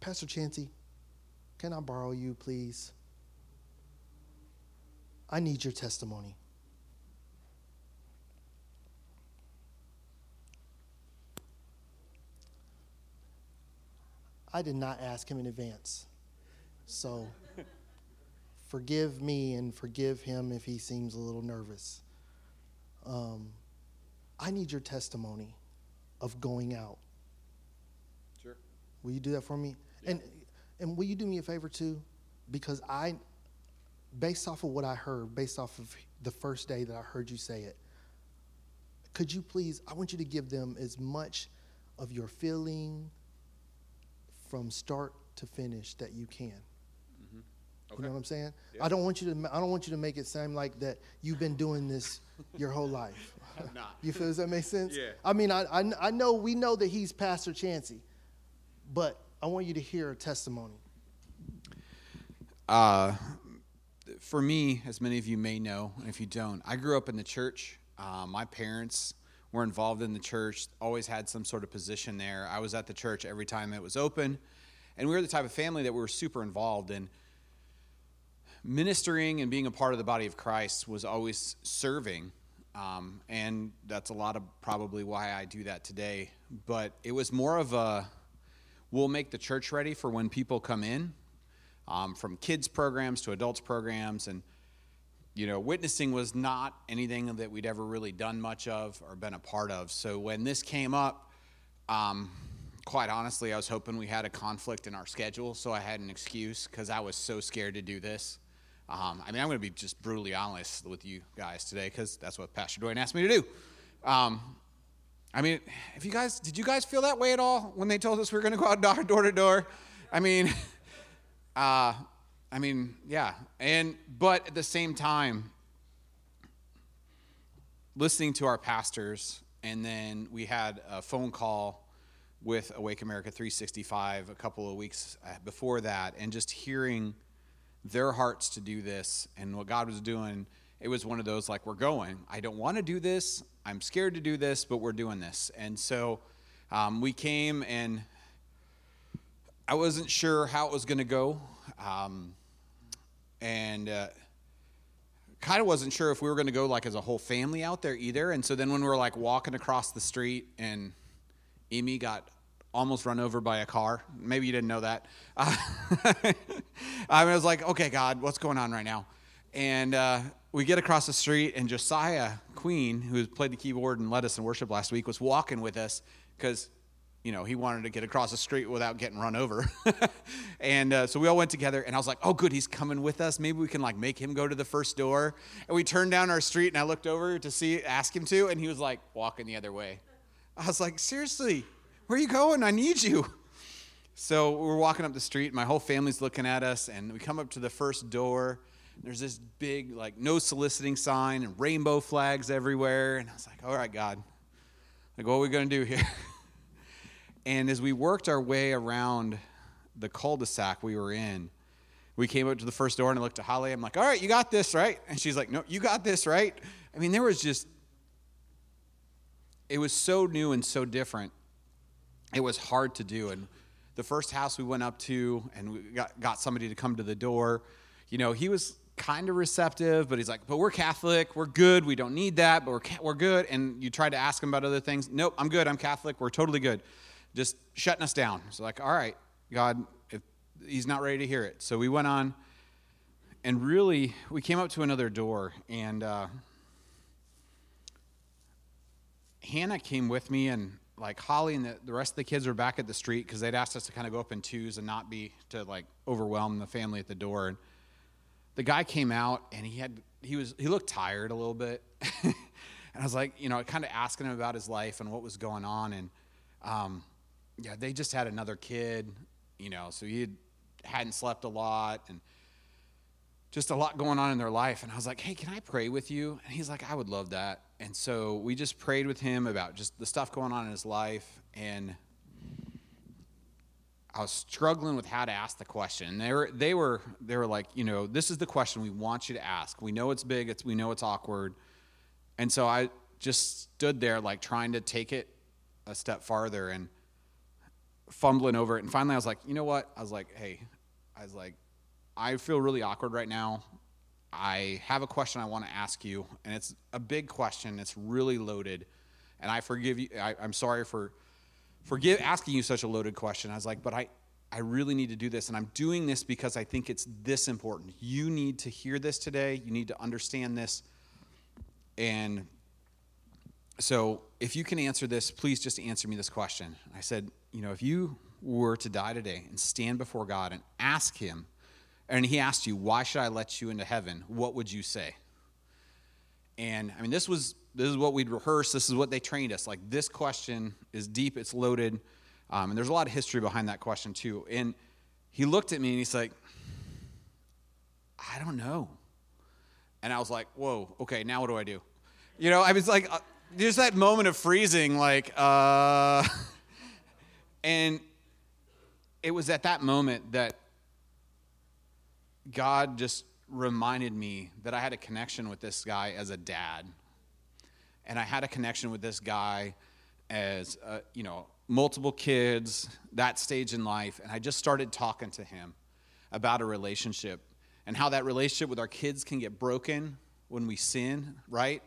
Pastor Chancey, can I borrow you, please? I need your testimony. I did not ask him in advance. So forgive me and forgive him if he seems a little nervous. Um, I need your testimony of going out. Sure. Will you do that for me? Yeah. And and will you do me a favor too? Because I, based off of what I heard, based off of the first day that I heard you say it, could you please? I want you to give them as much of your feeling from start to finish that you can. Mm-hmm. Okay. You know what I'm saying? Yeah. I don't want you to. I don't want you to make it seem like that you've been doing this your whole [laughs] life. not. you feel? Does that make sense? Yeah. I mean, I, I I know we know that he's Pastor Chancey, but I want you to hear a testimony. Uh, for me, as many of you may know, and if you don't, I grew up in the church. Uh, my parents were involved in the church, always had some sort of position there. I was at the church every time it was open. And we were the type of family that we were super involved in. Ministering and being a part of the body of Christ was always serving. Um, and that's a lot of probably why I do that today. But it was more of a We'll make the church ready for when people come in, um, from kids programs to adults programs, and you know, witnessing was not anything that we'd ever really done much of or been a part of. So when this came up, um, quite honestly, I was hoping we had a conflict in our schedule, so I had an excuse because I was so scared to do this. Um, I mean, I'm going to be just brutally honest with you guys today because that's what Pastor Duane asked me to do. Um, I mean, if you guys, did you guys feel that way at all when they told us we were going to go out door, door to door? I mean, [laughs] uh, I mean, yeah. And, but at the same time, listening to our pastors, and then we had a phone call with Awake America 365 a couple of weeks uh, before that, and just hearing their hearts to do this and what God was doing, it was one of those like, we're going. I don't want to do this. I'm scared to do this, but we're doing this. And so um, we came, and I wasn't sure how it was going to go. Um, and uh, kind of wasn't sure if we were going to go like as a whole family out there either. And so then when we were like walking across the street, and Amy got almost run over by a car. Maybe you didn't know that. [laughs] Uh, I was like, okay, God, what's going on right now? And uh, we get across the street, and Josiah Queen, who played the keyboard and led us in worship last week, was walking with us because, you know, he wanted to get across the street without getting run over. [laughs] and uh, so we all went together, and I was like, oh, good, he's coming with us. Maybe we can, like, make him go to the first door. And we turned down our street, and I looked over to see, ask him to, and he was, like, walking the other way. I was like, seriously, where are you going? I need you. So we're walking up the street, and my whole family's looking at us, and we come up to the first door there's this big, like, no soliciting sign and rainbow flags everywhere. And I was like, all right, God, like, what are we going to do here? [laughs] and as we worked our way around the cul de sac we were in, we came up to the first door and I looked at Holly. I'm like, all right, you got this, right? And she's like, no, you got this, right? I mean, there was just, it was so new and so different. It was hard to do. And the first house we went up to and we got, got somebody to come to the door, you know, he was kind of receptive, but he's like, but we're Catholic, we're good, we don't need that, but we're, we're good. And you try to ask him about other things. Nope, I'm good, I'm Catholic, we're totally good. Just shutting us down. It's like, all right, God, if he's not ready to hear it. So we went on, and really, we came up to another door, and uh, Hannah came with me, and like Holly and the, the rest of the kids were back at the street because they'd asked us to kind of go up in twos and not be to like overwhelm the family at the door. And the guy came out and he had he was he looked tired a little bit [laughs] And I was like, you know, kind of asking him about his life and what was going on. And um, yeah, they just had another kid, you know, so he hadn't slept a lot and just a lot going on in their life. And I was like, hey, can I pray with you? And he's like, I would love that. And so we just prayed with him about just the stuff going on in his life. And I was struggling with how to ask the question. And they were, they were, they were like, you know, this is the question we want you to ask. We know it's big. It's, we know it's awkward. And so I just stood there, like trying to take it a step farther and fumbling over it. And finally, I was like, you know what? I was like, hey, I was like, I feel really awkward right now. I have a question I want to ask you, and it's a big question. It's really loaded, and I forgive you. I, am sorry for forgive asking you such a loaded question. I was like, but I, I really need to do this, and I'm doing this because I think it's this important. You need to hear this today. You need to understand this, and so if you can answer this, please just answer me this question. I said, you know, if you were to die today and stand before God and ask Him and he asked you, Why should I let you into heaven? What would you say? And I mean, this was this is what we'd rehearse. This is what they trained us. Like this question is deep, it's loaded, um, and there's a lot of history behind that question too. And he looked at me and he's like, I don't know. And I was like, Whoa, okay, now what do I do? You know, I was like, there's that moment of freezing, like, uh, [laughs] and it was at that moment that God just reminded me that I had a connection with this guy as a dad. And I had a connection with this guy as, uh, you know, multiple kids, that stage in life. And I just started talking to him about a relationship and how that relationship with our kids can get broken when we sin, right?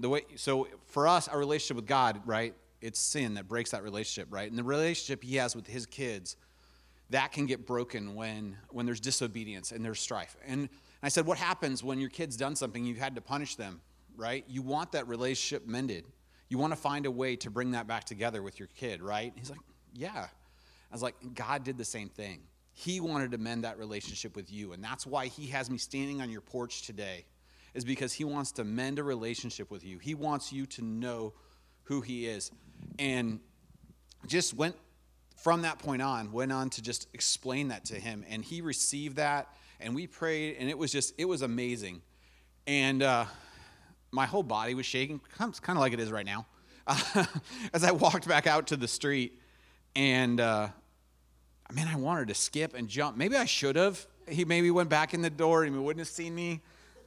The way, so for us, our relationship with God, right? It's sin that breaks that relationship, right? And the relationship he has with his kids that can get broken when when there's disobedience and there's strife. And I said, what happens when your kid's done something you've had to punish them, right? You want that relationship mended. You want to find a way to bring that back together with your kid, right? He's like, yeah. I was like, God did the same thing. He wanted to mend that relationship with you, and that's why he has me standing on your porch today. Is because he wants to mend a relationship with you. He wants you to know who he is. And just went from that point on, went on to just explain that to him. And he received that, and we prayed, and it was just, it was amazing. And uh, my whole body was shaking, kind of like it is right now, [laughs] as I walked back out to the street. And uh, man, I wanted to skip and jump. Maybe I should have. He maybe went back in the door and he wouldn't have seen me.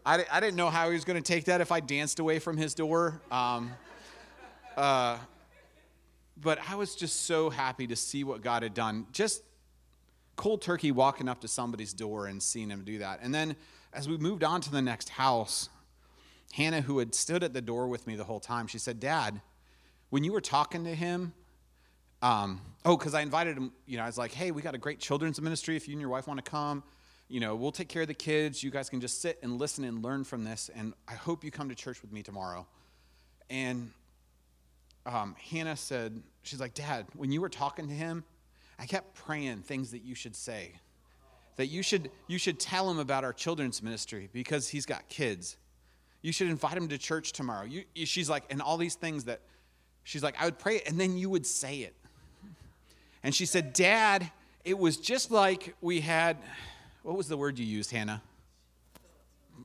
I, I didn't know how he was going to take that if I danced away from his door. Um, uh, but I was just so happy to see what God had done. Just cold turkey walking up to somebody's door and seeing him do that. And then as we moved on to the next house, Hannah, who had stood at the door with me the whole time, she said, Dad, when you were talking to him, um, oh, because I invited him, you know, I was like, hey, we got a great children's ministry. If you and your wife want to come, you know, we'll take care of the kids. You guys can just sit and listen and learn from this. And I hope you come to church with me tomorrow. And um, Hannah said, she's like, Dad, when you were talking to him, I kept praying things that you should say. That you should, you should tell him about our children's ministry because he's got kids. You should invite him to church tomorrow. You, she's like, and all these things that she's like, I would pray, and then you would say it. And she said, Dad, it was just like we had, what was the word you used, Hannah?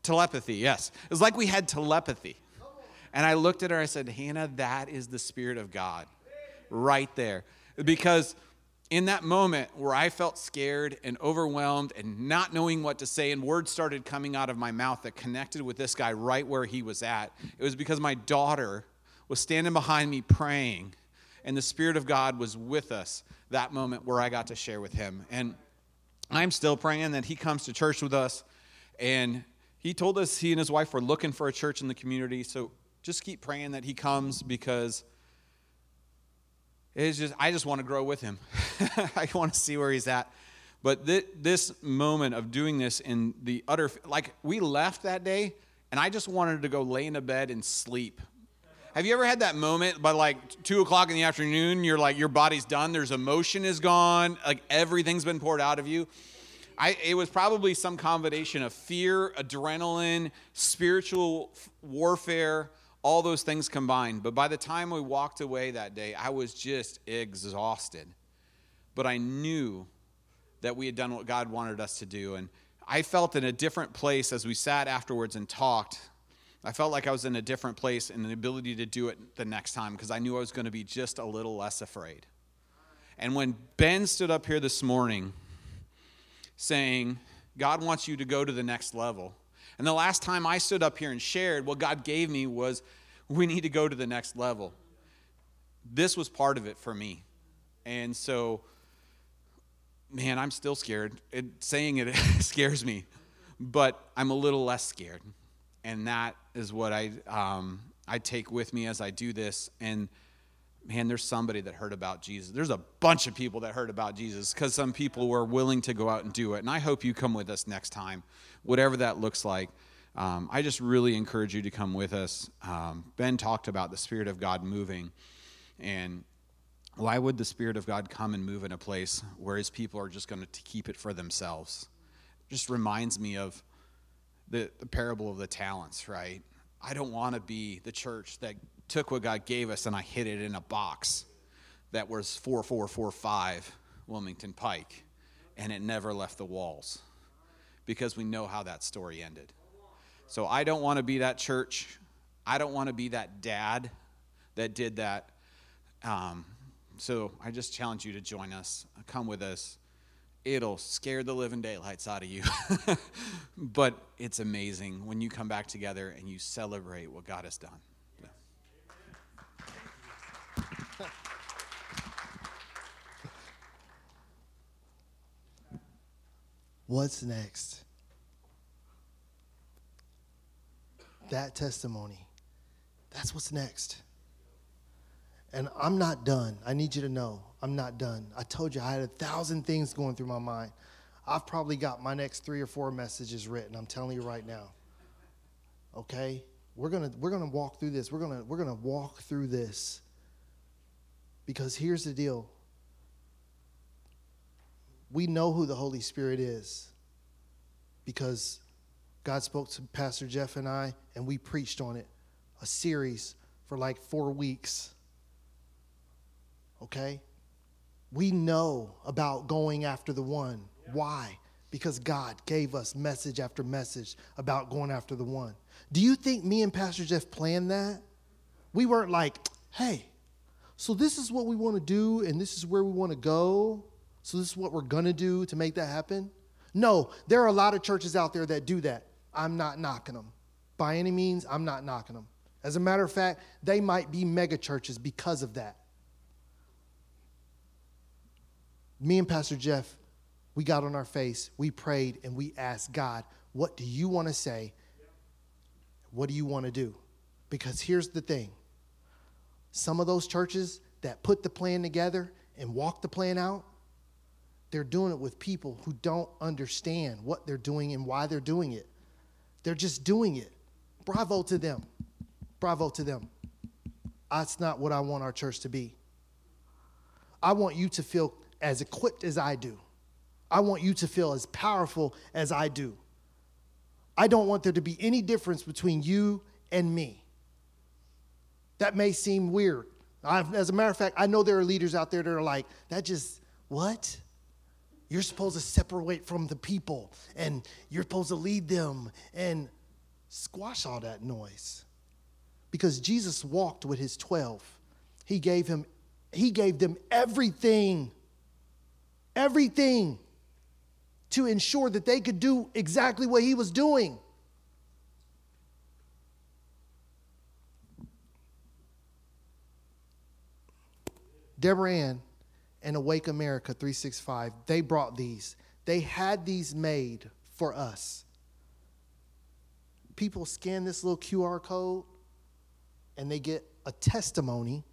Telepathy, yes. It was like we had telepathy. And I looked at her, I said, Hannah, that is the Spirit of God right there. Because in that moment where I felt scared and overwhelmed and not knowing what to say, and words started coming out of my mouth that connected with this guy right where he was at, it was because my daughter was standing behind me praying, and the Spirit of God was with us that moment where I got to share with him. And I'm still praying that he comes to church with us. And he told us he and his wife were looking for a church in the community. So just keep praying that he comes because it's just I just want to grow with him. [laughs] I want to see where he's at. But th- this moment of doing this in the utter like we left that day and I just wanted to go lay in a bed and sleep. Have you ever had that moment by like two o'clock in the afternoon? You're like your body's done. There's emotion is gone. Like everything's been poured out of you. I, it was probably some combination of fear, adrenaline, spiritual warfare, all those things combined. But by the time we walked away that day, I was just exhausted. But I knew that we had done what God wanted us to do. And I felt in a different place as we sat afterwards and talked. I felt like I was in a different place and the ability to do it the next time because I knew I was going to be just a little less afraid. And when Ben stood up here this morning saying, God wants you to go to the next level, and the last time I stood up here and shared, what God gave me was, we need to go to the next level. This was part of it for me. And so, man, I'm still scared. It, saying it [laughs] scares me, but I'm a little less scared. And that is what I, um, I take with me as I do this. And man, there's somebody that heard about Jesus. There's a bunch of people that heard about Jesus because some people were willing to go out and do it. And I hope you come with us next time whatever that looks like. Um, I just really encourage you to come with us. Um, ben talked about the Spirit of God moving. And why would the Spirit of God come and move in a place where his people are just going to keep it for themselves? Just reminds me of the, the parable of the talents, right? I don't want to be the church that took what God gave us and I hid it in a box that was 4445 Wilmington Pike and it never left the walls because we know how that story ended. So I don't want to be that church. I don't want to be that dad that did that. Um, so I just challenge you to join us, come with us. It'll scare the living daylights out of you. [laughs] but it's amazing when you come back together and you celebrate what God has done. [laughs] What's next? That testimony. That's what's next. And I'm not done. I need you to know I'm not done. I told you I had a thousand things going through my mind. I've probably got my next three or four messages written. I'm telling you right now. Okay? We're gonna we're gonna walk through this. We're gonna we're gonna walk through this. Because here's the deal we know who the Holy Spirit is because God spoke to Pastor Jeff and I, and we preached on it a series for like four weeks. Okay? We know about going after the one. Why? Because God gave us message after message about going after the one. Do you think me and Pastor Jeff planned that? We weren't like, hey, so this is what we want to do, and this is where we want to go. So this is what we're going to do to make that happen? No, there are a lot of churches out there that do that. I'm not knocking them. By any means, I'm not knocking them. As a matter of fact, they might be mega churches because of that. Me and Pastor Jeff, we got on our face, we prayed, and we asked God, What do you want to say? What do you want to do? Because here's the thing some of those churches that put the plan together and walk the plan out, they're doing it with people who don't understand what they're doing and why they're doing it. They're just doing it. Bravo to them. Bravo to them. That's not what I want our church to be. I want you to feel as equipped as I do. I want you to feel as powerful as I do. I don't want there to be any difference between you and me. That may seem weird. I've, as a matter of fact, I know there are leaders out there that are like, that just, what? You're supposed to separate from the people and you're supposed to lead them and squash all that noise. Because Jesus walked with his 12. He gave him he gave them everything everything to ensure that they could do exactly what he was doing. Deborah Ann and Awake America 365, they brought these. They had these made for us. People scan this little QR code and they get a testimony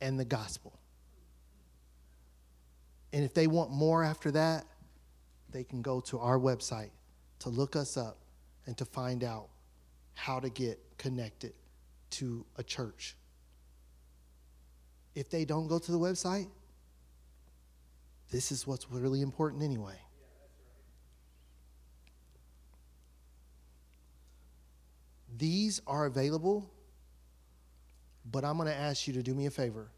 and the gospel. And if they want more after that, they can go to our website to look us up and to find out how to get connected to a church if they don't go to the website, this is what's really important anyway. These are available, but I'm going to ask you to do me a favor.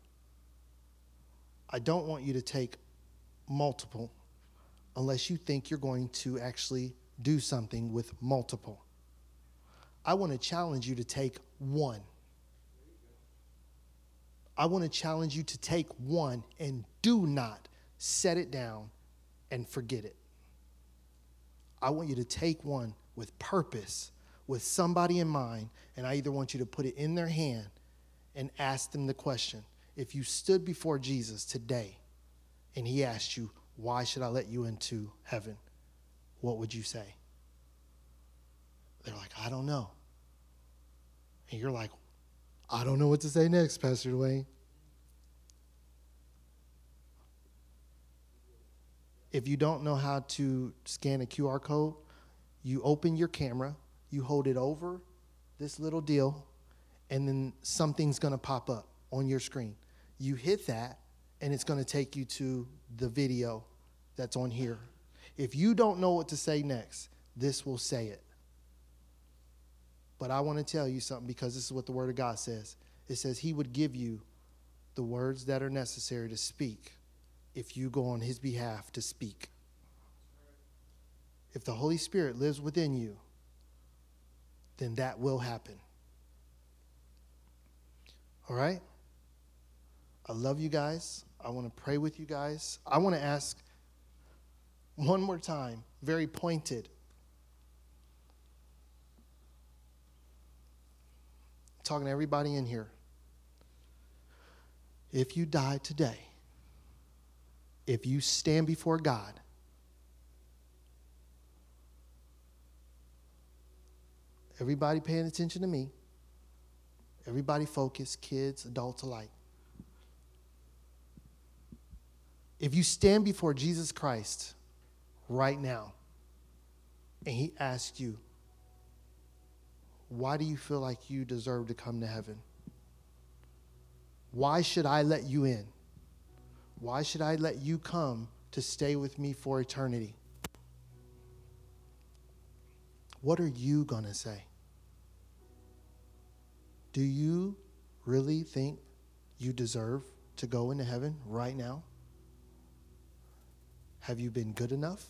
I don't want you to take multiple unless you think you're going to actually do something with multiple. I want to challenge you to take one. I want to challenge you to take one and do not set it down and forget it. I want you to take one with purpose, with somebody in mind, and I either want you to put it in their hand and ask them the question if you stood before Jesus today and he asked you, Why should I let you into heaven? What would you say? They're like, I don't know. And you're like, I don't know what to say next, Pastor Duane. If you don't know how to scan a QR code, you open your camera, you hold it over this little deal, and then something's to pop up on your screen. You hit that, and it's going to take you to the video that's on here. If you don't know what to say next, this will say it. But I want to tell you something because this is what the Word of God says. It says He would give you the words that are necessary to speak if you go on His behalf to speak. If the Holy Spirit lives within you, then that will happen. All right? I love you guys. I want to pray with you guys. I want to ask one more time, very pointed. talking to everybody in here. If you die today, if you stand before God, everybody paying attention to me, everybody focused, kids, adults alike. If you stand before Jesus Christ right now and he asks you, why do you feel like you deserve to come to heaven? Why should I let you in? Why should I let you come to stay with me for eternity? What are you going to say? Do you really think you deserve to go into heaven right now? Have you been good enough?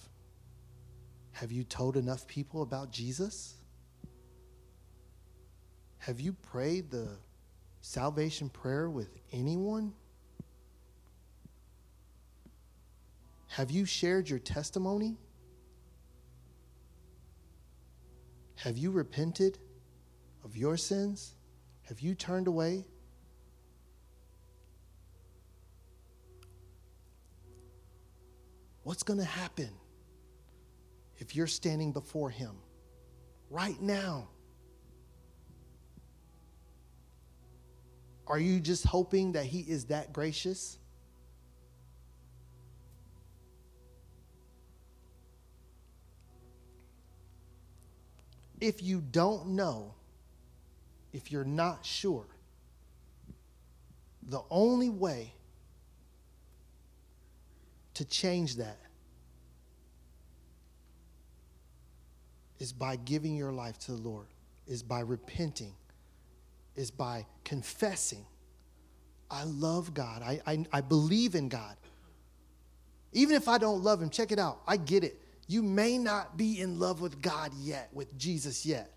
Have you told enough people about Jesus? Have you prayed the salvation prayer with anyone? Have you shared your testimony? Have you repented of your sins? Have you turned away? What's going to happen if you're standing before Him right now? Are you just hoping that He is that gracious? If you don't know, if you're not sure, the only way to change that is by giving your life to the Lord, is by repenting is by confessing, I love God. I, I, I believe in God. Even if I don't love him, check it out. I get it. You may not be in love with God yet, with Jesus yet.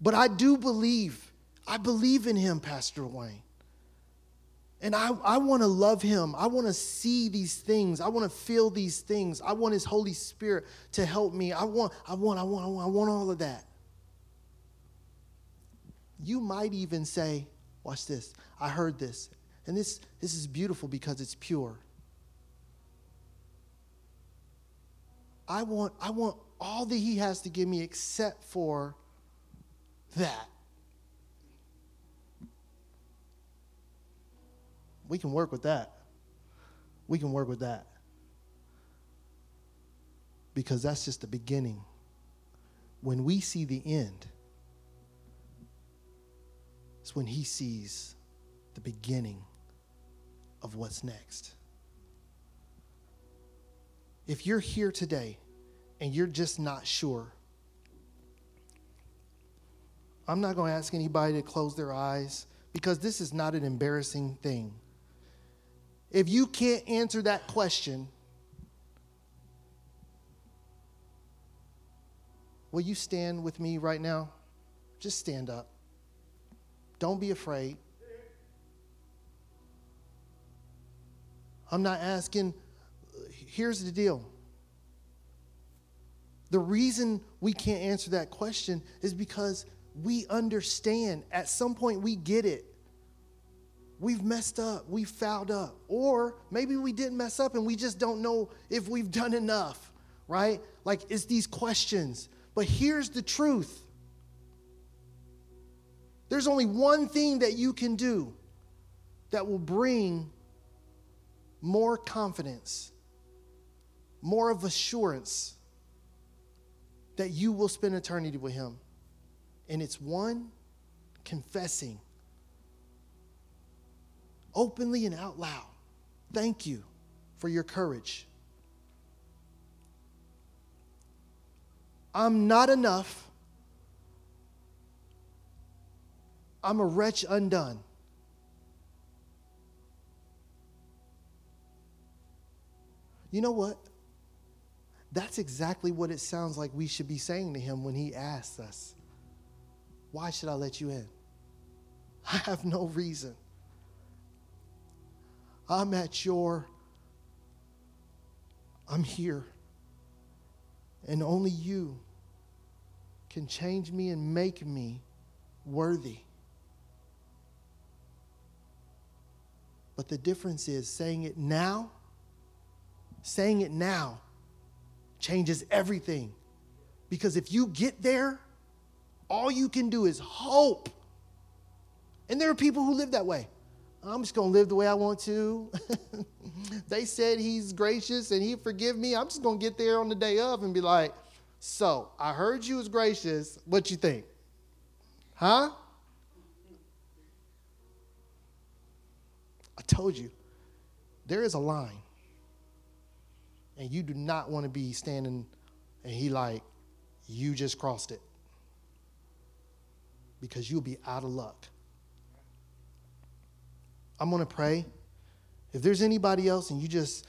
But I do believe. I believe in him, Pastor Wayne. And I, I want to love him. I want to see these things. I want to feel these things. I want his Holy Spirit to help me. I want, I want, I want, I want, I want all of that. You might even say, watch this, I heard this. And this, this is beautiful because it's pure. I want, I want all that he has to give me except for that. We can work with that. We can work with that. Because that's just the beginning. When we see the end, it's when he sees the beginning of what's next. If you're here today and you're just not sure, I'm not going to ask anybody to close their eyes because this is not an embarrassing thing. If you can't answer that question, will you stand with me right now? Just stand up. Don't be afraid. I'm not asking, here's the deal. The reason we can't answer that question is because we understand. At some point, we get it. We've messed up, we've fouled up. Or maybe we didn't mess up and we just don't know if we've done enough, right? Like, it's these questions. But here's the truth there's only one thing that you can do that will bring more confidence, more of assurance that you will spend eternity with Him. And it's one, confessing openly and out loud. Thank you for your courage. I'm not enough. I'm a wretch undone. You know what? That's exactly what it sounds like we should be saying to him when he asks us, Why should I let you in? [laughs] I have no reason. I'm at your, I'm here. And only you can change me and make me worthy. But the difference is saying it now, saying it now changes everything. Because if you get there, all you can do is hope. And there are people who live that way. I'm just going to live the way I want to. [laughs] they said he's gracious and he forgive me. I'm just going to get there on the day of and be like, "So, I heard you was gracious. What you think?" Huh? I told you. There is a line and you do not want to be standing and he like you just crossed it because you'll be out of luck i'm going to pray if there's anybody else and you just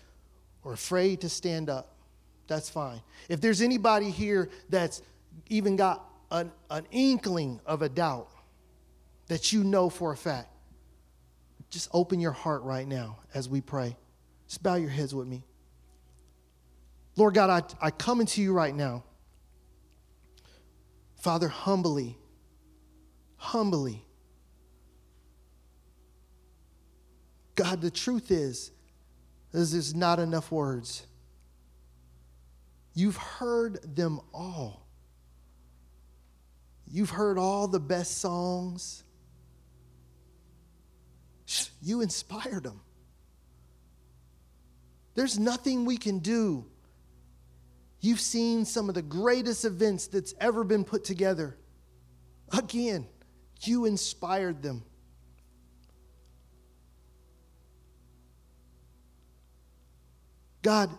are afraid to stand up that's fine if there's anybody here that's even got an, an inkling of a doubt that you know for a fact just open your heart right now as we pray just bow your heads with me Lord God, I, I come into you right now. Father, humbly, humbly. God, the truth is, is there's not enough words. You've heard them all. You've heard all the best songs. You inspired them. There's nothing we can do You've seen some of the greatest events that's ever been put together. Again, you inspired them. God,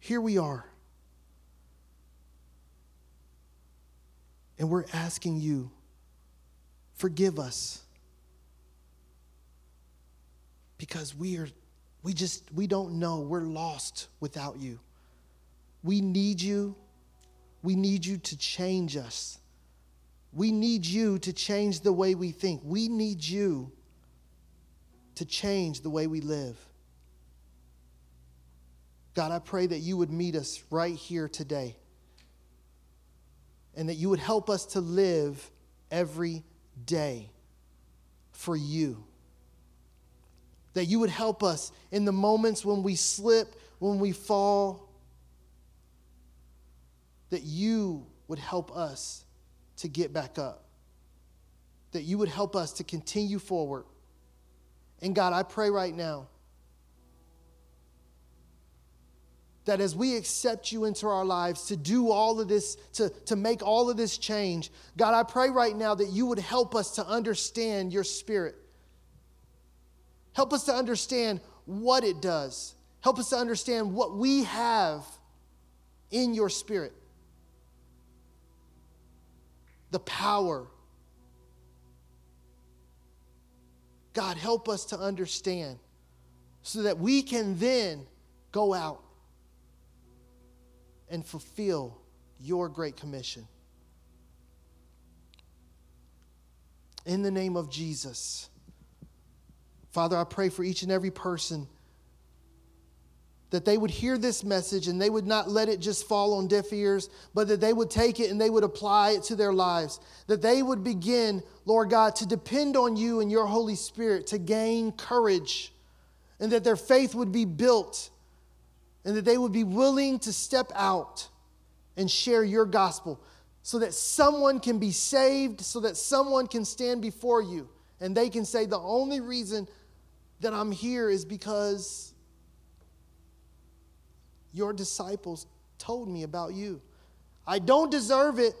here we are. And we're asking you, forgive us. Because we are we just, we don't know. We're lost without you. We need you. We need you to change us. We need you to change the way we think. We need you to change the way we live. God, I pray that you would meet us right here today and that you would help us to live every day for you. That you would help us in the moments when we slip, when we fall, that you would help us to get back up, that you would help us to continue forward. And God, I pray right now that as we accept you into our lives to do all of this, to, to make all of this change, God, I pray right now that you would help us to understand your spirit Help us to understand what it does. Help us to understand what we have in your spirit. the power. God, help us to understand so that we can then go out and fulfill your great commission. In the name of Jesus. Father, I pray for each and every person that they would hear this message and they would not let it just fall on deaf ears, but that they would take it and they would apply it to their lives. That they would begin, Lord God, to depend on you and your Holy Spirit to gain courage, and that their faith would be built, and that they would be willing to step out and share your gospel so that someone can be saved, so that someone can stand before you and they can say, The only reason that I'm here is because your disciples told me about you. I don't deserve it,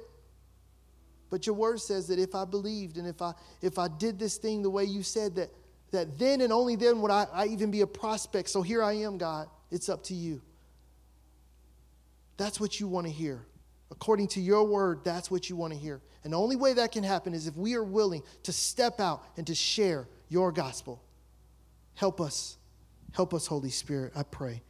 but your word says that if I believed and if I if I did this thing the way you said that that then and only then would I, I even be a prospect. So here I am, God. It's up to you. That's what you want to hear. According to your word, that's what you want to hear. And the only way that can happen is if we are willing to step out and to share your gospel. Help us. Help us, Holy Spirit, I pray.